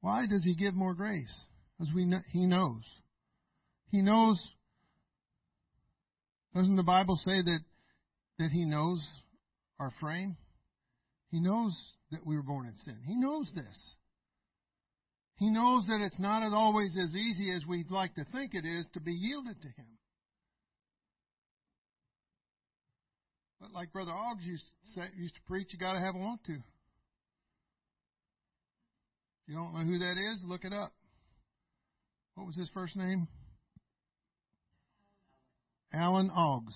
Why does he give more grace? As we know, he knows. He knows. Doesn't the Bible say that that he knows our frame? He knows that we were born in sin. He knows this. He knows that it's not always as easy as we'd like to think it is to be yielded to Him. But like Brother Oggs used to, say, used to preach, you got to have a want to. If you don't know who that is, look it up. What was his first name? Alan Oggs.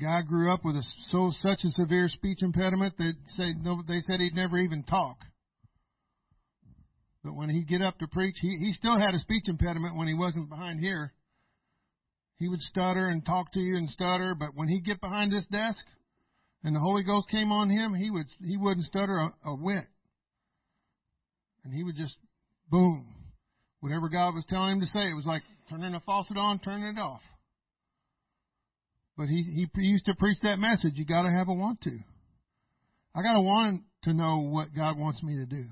Guy grew up with a so such a severe speech impediment that no, they said he'd never even talk. But when he'd get up to preach, he, he still had a speech impediment when he wasn't behind here. He would stutter and talk to you and stutter, but when he'd get behind this desk and the Holy Ghost came on him, he would he wouldn't stutter a, a whit. And he would just boom. Whatever God was telling him to say, it was like turning a faucet on, turning it off. But he he used to preach that message. You got to have a want to. I got to want to know what God wants me to do.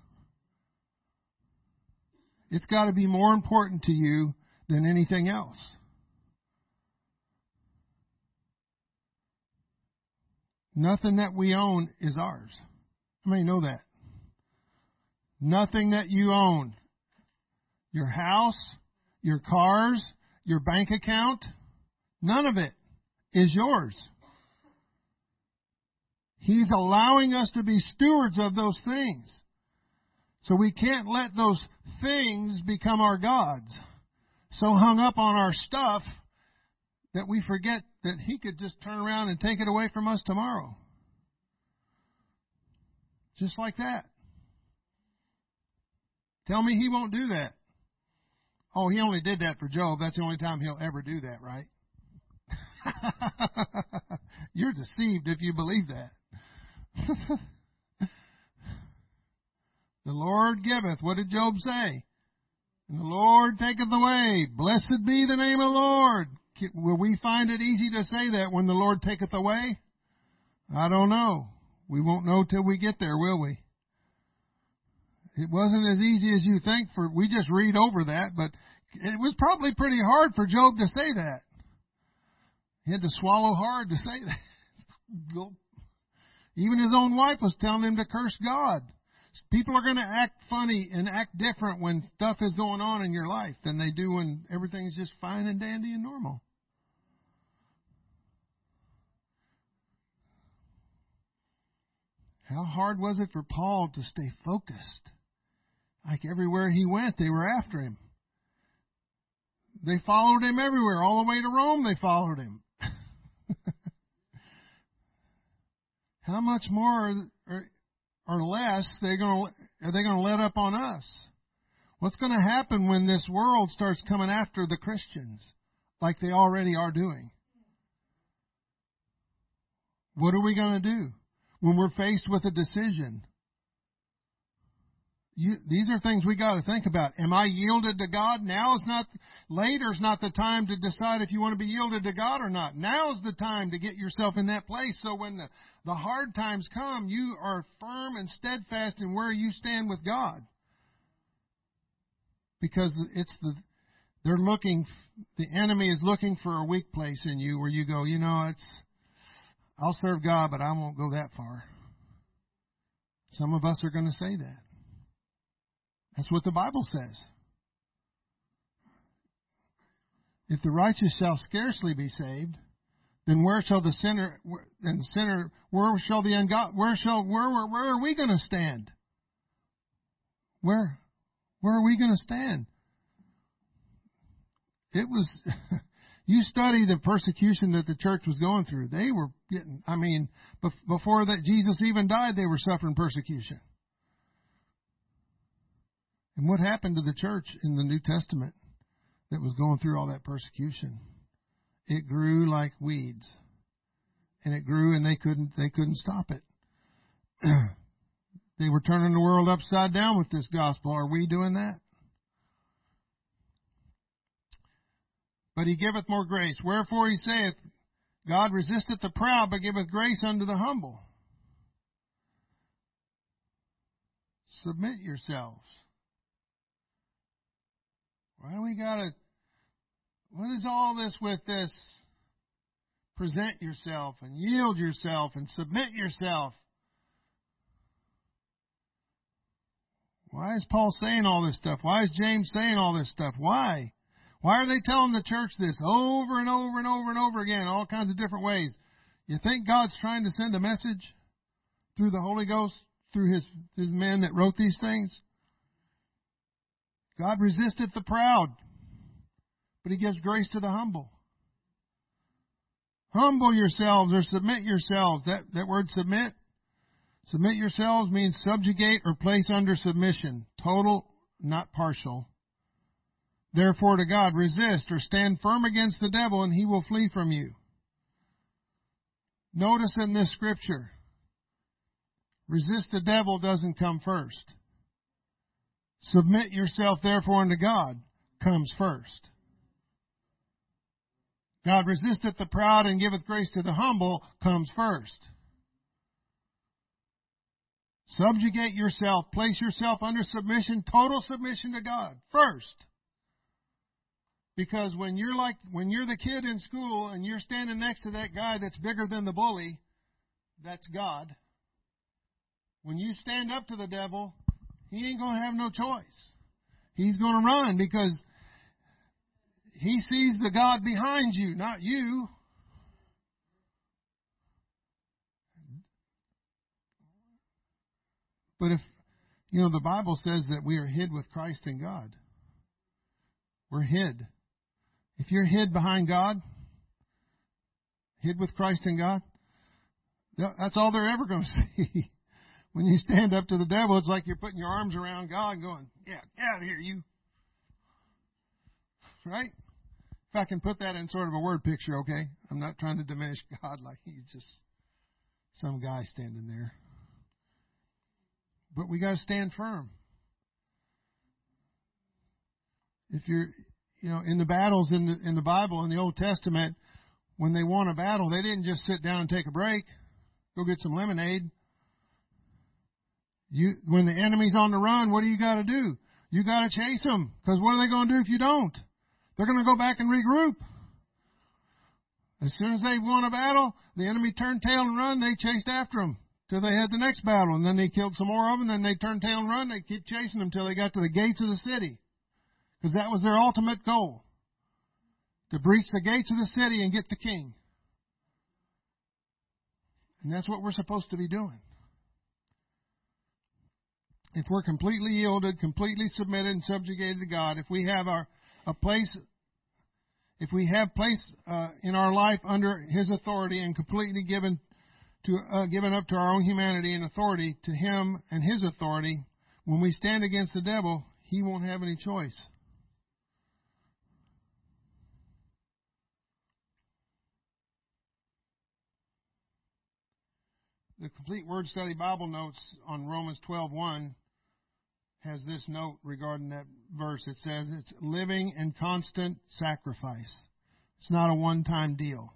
It's got to be more important to you than anything else. Nothing that we own is ours. How many know that? Nothing that you own. Your house, your cars, your bank account, None of it is yours. He's allowing us to be stewards of those things. So we can't let those things become our gods. So hung up on our stuff that we forget that He could just turn around and take it away from us tomorrow. Just like that. Tell me He won't do that. Oh, He only did that for Job. That's the only time He'll ever do that, right? You're deceived if you believe that. the Lord giveth. What did Job say? And the Lord taketh away. Blessed be the name of the Lord. Will we find it easy to say that when the Lord taketh away? I don't know. We won't know till we get there, will we? It wasn't as easy as you think for, we just read over that, but it was probably pretty hard for Job to say that. He had to swallow hard to say that. Even his own wife was telling him to curse God. People are going to act funny and act different when stuff is going on in your life than they do when everything's just fine and dandy and normal. How hard was it for Paul to stay focused? Like everywhere he went, they were after him. They followed him everywhere. All the way to Rome, they followed him. How much more or, or less they going are they going to let up on us? What's going to happen when this world starts coming after the Christians like they already are doing? What are we going to do when we're faced with a decision? You, these are things we got to think about. Am I yielded to God? Now is not, later is not the time to decide if you want to be yielded to God or not. Now is the time to get yourself in that place so when the, the hard times come, you are firm and steadfast in where you stand with God. Because it's the, they're looking, the enemy is looking for a weak place in you where you go, you know, it's, I'll serve God, but I won't go that far. Some of us are going to say that. That's what the Bible says. If the righteous shall scarcely be saved, then where shall the sinner and the sinner where shall the ungod where shall where where, where are we going to stand? Where where are we going to stand? It was you study the persecution that the church was going through. They were getting I mean before that Jesus even died they were suffering persecution. And what happened to the church in the New Testament that was going through all that persecution? It grew like weeds. And it grew and they couldn't they couldn't stop it. they were turning the world upside down with this gospel. Are we doing that? But he giveth more grace. Wherefore he saith, God resisteth the proud, but giveth grace unto the humble. Submit yourselves. Why do we gotta, what is all this with this? Present yourself and yield yourself and submit yourself. Why is Paul saying all this stuff? Why is James saying all this stuff? Why? Why are they telling the church this over and over and over and over again, all kinds of different ways? You think God's trying to send a message through the Holy Ghost, through his, his men that wrote these things? God resisteth the proud, but he gives grace to the humble. Humble yourselves or submit yourselves. That, that word submit, submit yourselves means subjugate or place under submission. Total, not partial. Therefore to God, resist or stand firm against the devil and he will flee from you. Notice in this scripture, resist the devil doesn't come first. Submit yourself therefore unto God comes first. God resisteth the proud and giveth grace to the humble comes first. Subjugate yourself, place yourself under submission, total submission to God first. Because when you're like, when you're the kid in school and you're standing next to that guy that's bigger than the bully, that's God. When you stand up to the devil, he ain't going to have no choice. He's going to run because he sees the God behind you, not you. But if, you know, the Bible says that we are hid with Christ in God. We're hid. If you're hid behind God, hid with Christ in God, that's all they're ever going to see. When you stand up to the devil, it's like you're putting your arms around God going, Yeah, get out of here, you. Right? If I can put that in sort of a word picture, okay? I'm not trying to diminish God like he's just some guy standing there. But we got to stand firm. If you're, you know, in the battles in the in the Bible in the Old Testament, when they won a battle, they didn't just sit down and take a break, go get some lemonade. You, when the enemy's on the run, what do you got to do? You got to chase them because what are they going to do if you don't? They're going to go back and regroup. As soon as they won a battle, the enemy turned tail and run. They chased after them till they had the next battle, and then they killed some more of them. Then they turned tail and run. They kept chasing them till they got to the gates of the city, because that was their ultimate goal: to breach the gates of the city and get the king. And that's what we're supposed to be doing. If we're completely yielded, completely submitted and subjugated to God, if we have our a place if we have place uh, in our life under His authority and completely given to uh, given up to our own humanity and authority to Him and His authority, when we stand against the devil, he won't have any choice. The complete word study Bible notes on Romans 12:1 has this note regarding that verse. It says it's living and constant sacrifice. It's not a one-time deal.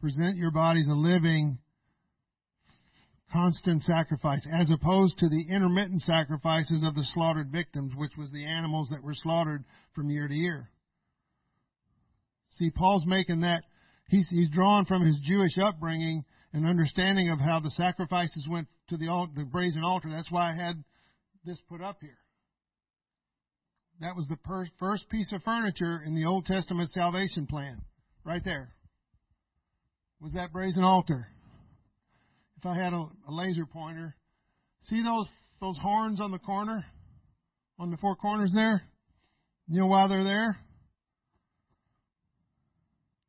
Present your bodies a living, constant sacrifice, as opposed to the intermittent sacrifices of the slaughtered victims, which was the animals that were slaughtered from year to year. See, Paul's making that, he's, he's drawn from his Jewish upbringing an understanding of how the sacrifices went to the, the brazen altar. That's why I had this put up here. That was the per- first piece of furniture in the Old Testament salvation plan, right there. Was that brazen altar? If I had a, a laser pointer, see those those horns on the corner, on the four corners there. You know why they're there?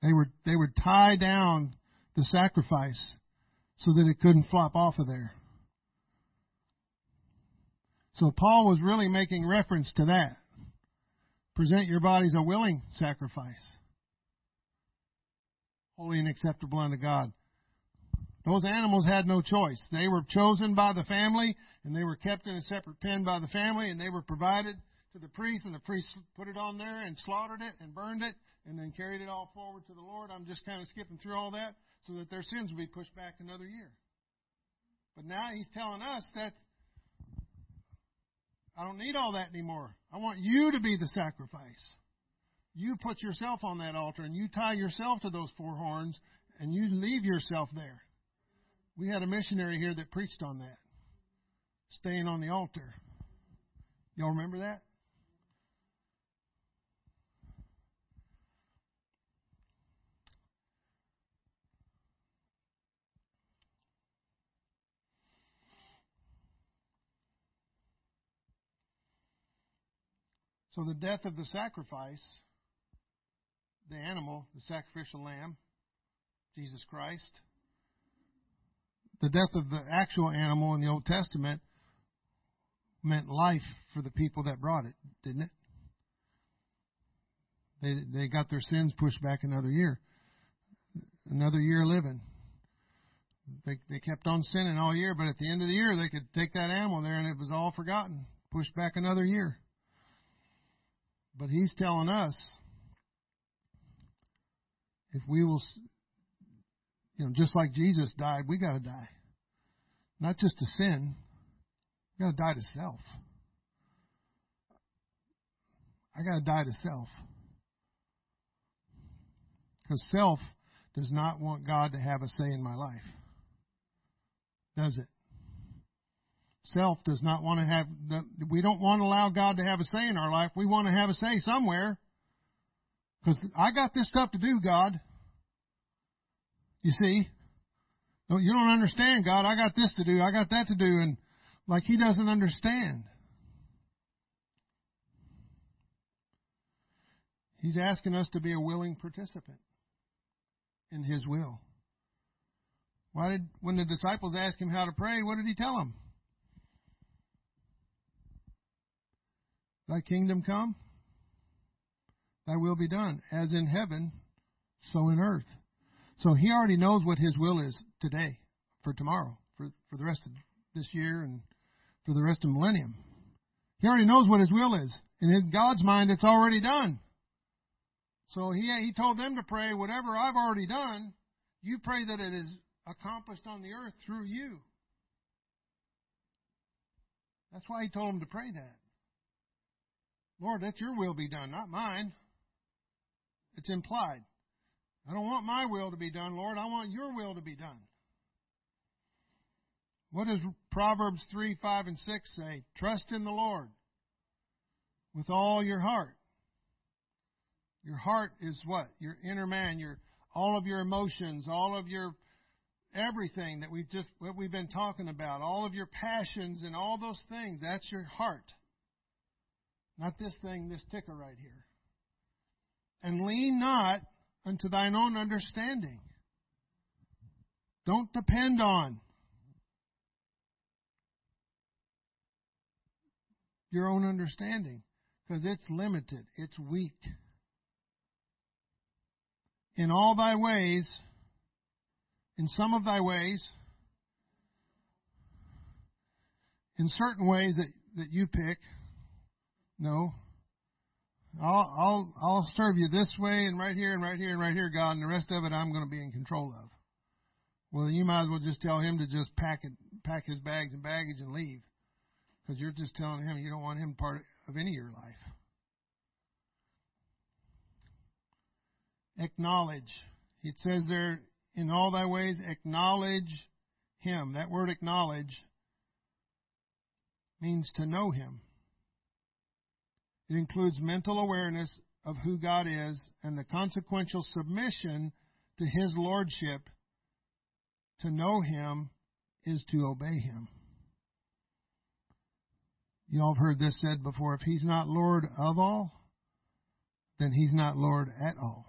They were they would tie down the sacrifice so that it couldn't flop off of there. So Paul was really making reference to that. Present your bodies a willing sacrifice, holy and acceptable unto God. Those animals had no choice. They were chosen by the family, and they were kept in a separate pen by the family, and they were provided to the priest, and the priest put it on there and slaughtered it and burned it, and then carried it all forward to the Lord. I'm just kind of skipping through all that so that their sins will be pushed back another year. But now he's telling us that I don't need all that anymore. I want you to be the sacrifice. You put yourself on that altar and you tie yourself to those four horns and you leave yourself there. We had a missionary here that preached on that. Staying on the altar. Y'all remember that? So the death of the sacrifice, the animal, the sacrificial lamb, Jesus Christ, the death of the actual animal in the Old Testament meant life for the people that brought it, didn't it? They they got their sins pushed back another year, another year living. They they kept on sinning all year, but at the end of the year they could take that animal there and it was all forgotten, pushed back another year. But he's telling us if we will, you know, just like Jesus died, we got to die. Not just to sin, we got to die to self. I got to die to self. Because self does not want God to have a say in my life. Does it? Self does not want to have, the, we don't want to allow God to have a say in our life. We want to have a say somewhere. Because I got this stuff to do, God. You see? You don't understand, God. I got this to do. I got that to do. And like he doesn't understand. He's asking us to be a willing participant in his will. Why did when the disciples asked him how to pray, what did he tell them? Thy kingdom come, thy will be done, as in heaven, so in earth. So he already knows what his will is today, for tomorrow, for, for the rest of this year and for the rest of the millennium. He already knows what his will is. And in God's mind, it's already done. So he, he told them to pray, whatever I've already done, you pray that it is accomplished on the earth through you. That's why he told them to pray that. Lord, let your will be done, not mine. It's implied. I don't want my will to be done, Lord. I want your will to be done. What does Proverbs 3, 5, and 6 say? Trust in the Lord with all your heart. Your heart is what? Your inner man, your all of your emotions, all of your everything that we've just what we've been talking about, all of your passions and all those things, that's your heart. Not this thing, this ticker right here. And lean not unto thine own understanding. Don't depend on your own understanding because it's limited, it's weak. In all thy ways, in some of thy ways, in certain ways that, that you pick, no. I'll, I'll, I'll serve you this way and right here and right here and right here, God, and the rest of it I'm going to be in control of. Well, you might as well just tell him to just pack it, pack his bags and baggage and leave. Because you're just telling him you don't want him part of any of your life. Acknowledge. It says there, in all thy ways, acknowledge him. That word acknowledge means to know him. It includes mental awareness of who God is and the consequential submission to his lordship. To know him is to obey him. You all have heard this said before. If he's not Lord of all, then he's not Lord at all.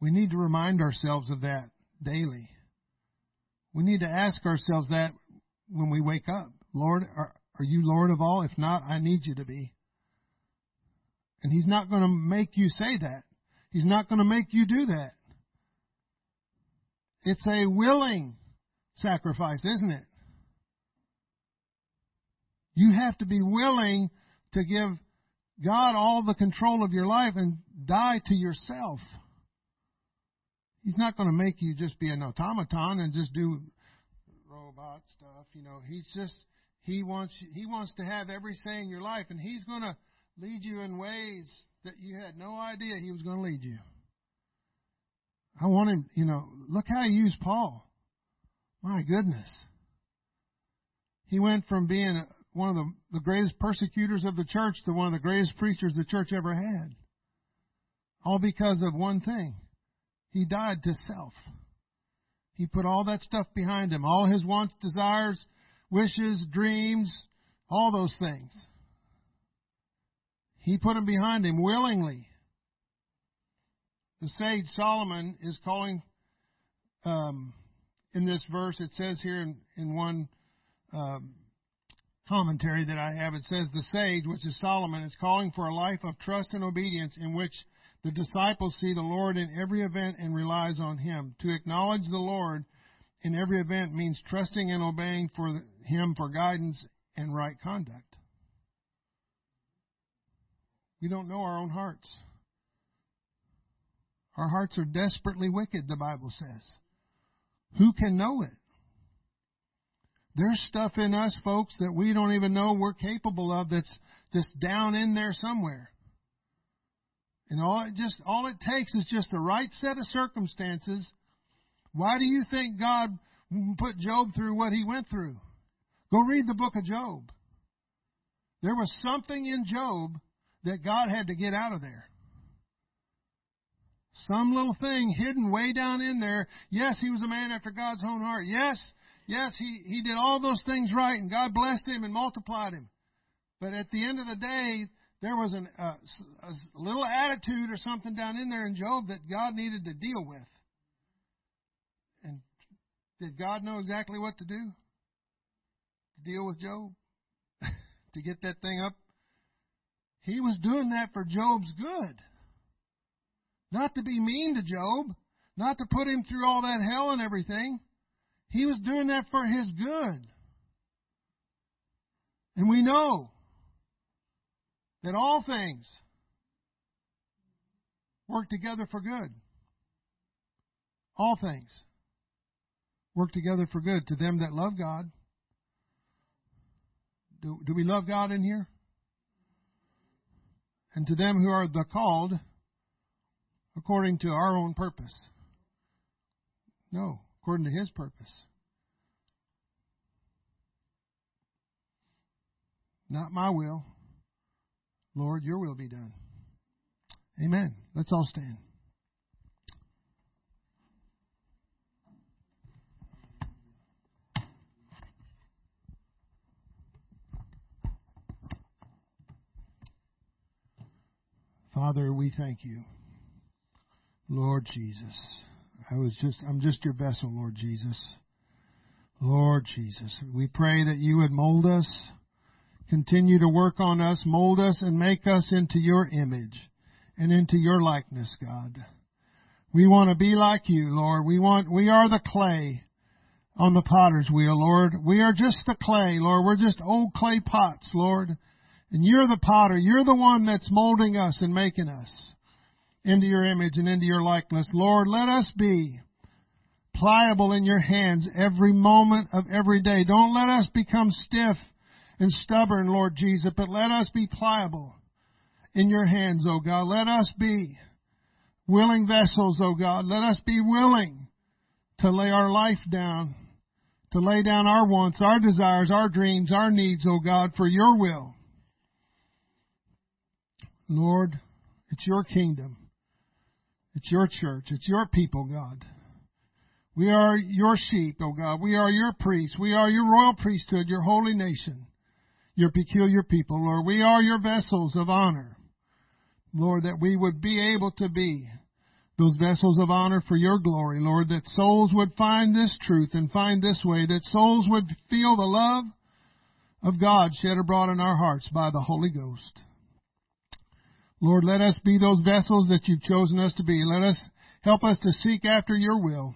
We need to remind ourselves of that daily. We need to ask ourselves that when we wake up. Lord, are, are you Lord of all? If not, I need you to be. And he's not going to make you say that. He's not going to make you do that. It's a willing sacrifice, isn't it? You have to be willing to give God all the control of your life and die to yourself. He's not going to make you just be an automaton and just do robot stuff. You know, he's just he wants he wants to have every say in your life, and he's going to lead you in ways that you had no idea he was going to lead you. I want you know, look how he used Paul. My goodness. He went from being one of the, the greatest persecutors of the church to one of the greatest preachers the church ever had. All because of one thing. He died to self. He put all that stuff behind him, all his wants, desires, wishes, dreams, all those things. He put them behind him willingly. The sage Solomon is calling, um, in this verse, it says here in, in one um, commentary that I have, it says, The sage, which is Solomon, is calling for a life of trust and obedience in which the disciples see the Lord in every event and relies on Him. To acknowledge the Lord in every event means trusting and obeying for Him for guidance and right conduct. We don't know our own hearts. Our hearts are desperately wicked, the Bible says. Who can know it? There's stuff in us, folks, that we don't even know we're capable of that's just down in there somewhere. And all it just all it takes is just the right set of circumstances. Why do you think God put Job through what he went through? Go read the book of Job. There was something in Job that God had to get out of there. Some little thing hidden way down in there. Yes, he was a man after God's own heart. Yes, yes, he, he did all those things right and God blessed him and multiplied him. But at the end of the day, there was an, uh, a little attitude or something down in there in Job that God needed to deal with. And did God know exactly what to do to deal with Job? to get that thing up? He was doing that for Job's good. Not to be mean to Job, not to put him through all that hell and everything. He was doing that for his good. And we know that all things work together for good. All things work together for good to them that love God. Do, do we love God in here? And to them who are the called according to our own purpose. No, according to His purpose. Not my will, Lord, your will be done. Amen. Let's all stand. Father, we thank you. Lord Jesus. I was just I'm just your vessel, Lord Jesus. Lord Jesus. We pray that you would mold us Continue to work on us, mold us, and make us into your image and into your likeness, God. We want to be like you, Lord. We want, we are the clay on the potter's wheel, Lord. We are just the clay, Lord. We're just old clay pots, Lord. And you're the potter. You're the one that's molding us and making us into your image and into your likeness. Lord, let us be pliable in your hands every moment of every day. Don't let us become stiff and stubborn, Lord Jesus, but let us be pliable in your hands, O God. Let us be willing vessels, O God. Let us be willing to lay our life down, to lay down our wants, our desires, our dreams, our needs, O God, for your will. Lord, it's your kingdom. It's your church. It's your people, God. We are your sheep, O God. We are your priests. We are your royal priesthood, your holy nation your peculiar people, Lord. We are your vessels of honor. Lord, that we would be able to be those vessels of honor for your glory, Lord, that souls would find this truth and find this way, that souls would feel the love of God shed abroad in our hearts by the Holy Ghost. Lord, let us be those vessels that you've chosen us to be. Let us help us to seek after your will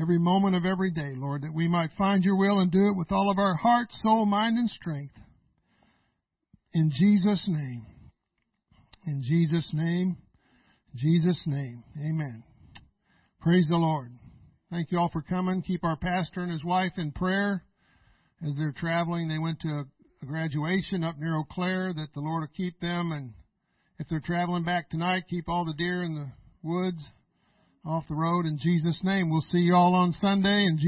every moment of every day, Lord, that we might find your will and do it with all of our heart, soul, mind, and strength. In Jesus' name. In Jesus' name. Jesus' name. Amen. Praise the Lord. Thank you all for coming. Keep our pastor and his wife in prayer as they're traveling. They went to a graduation up near Eau Claire that the Lord will keep them. And if they're traveling back tonight, keep all the deer in the woods off the road in Jesus' name. We'll see you all on Sunday. And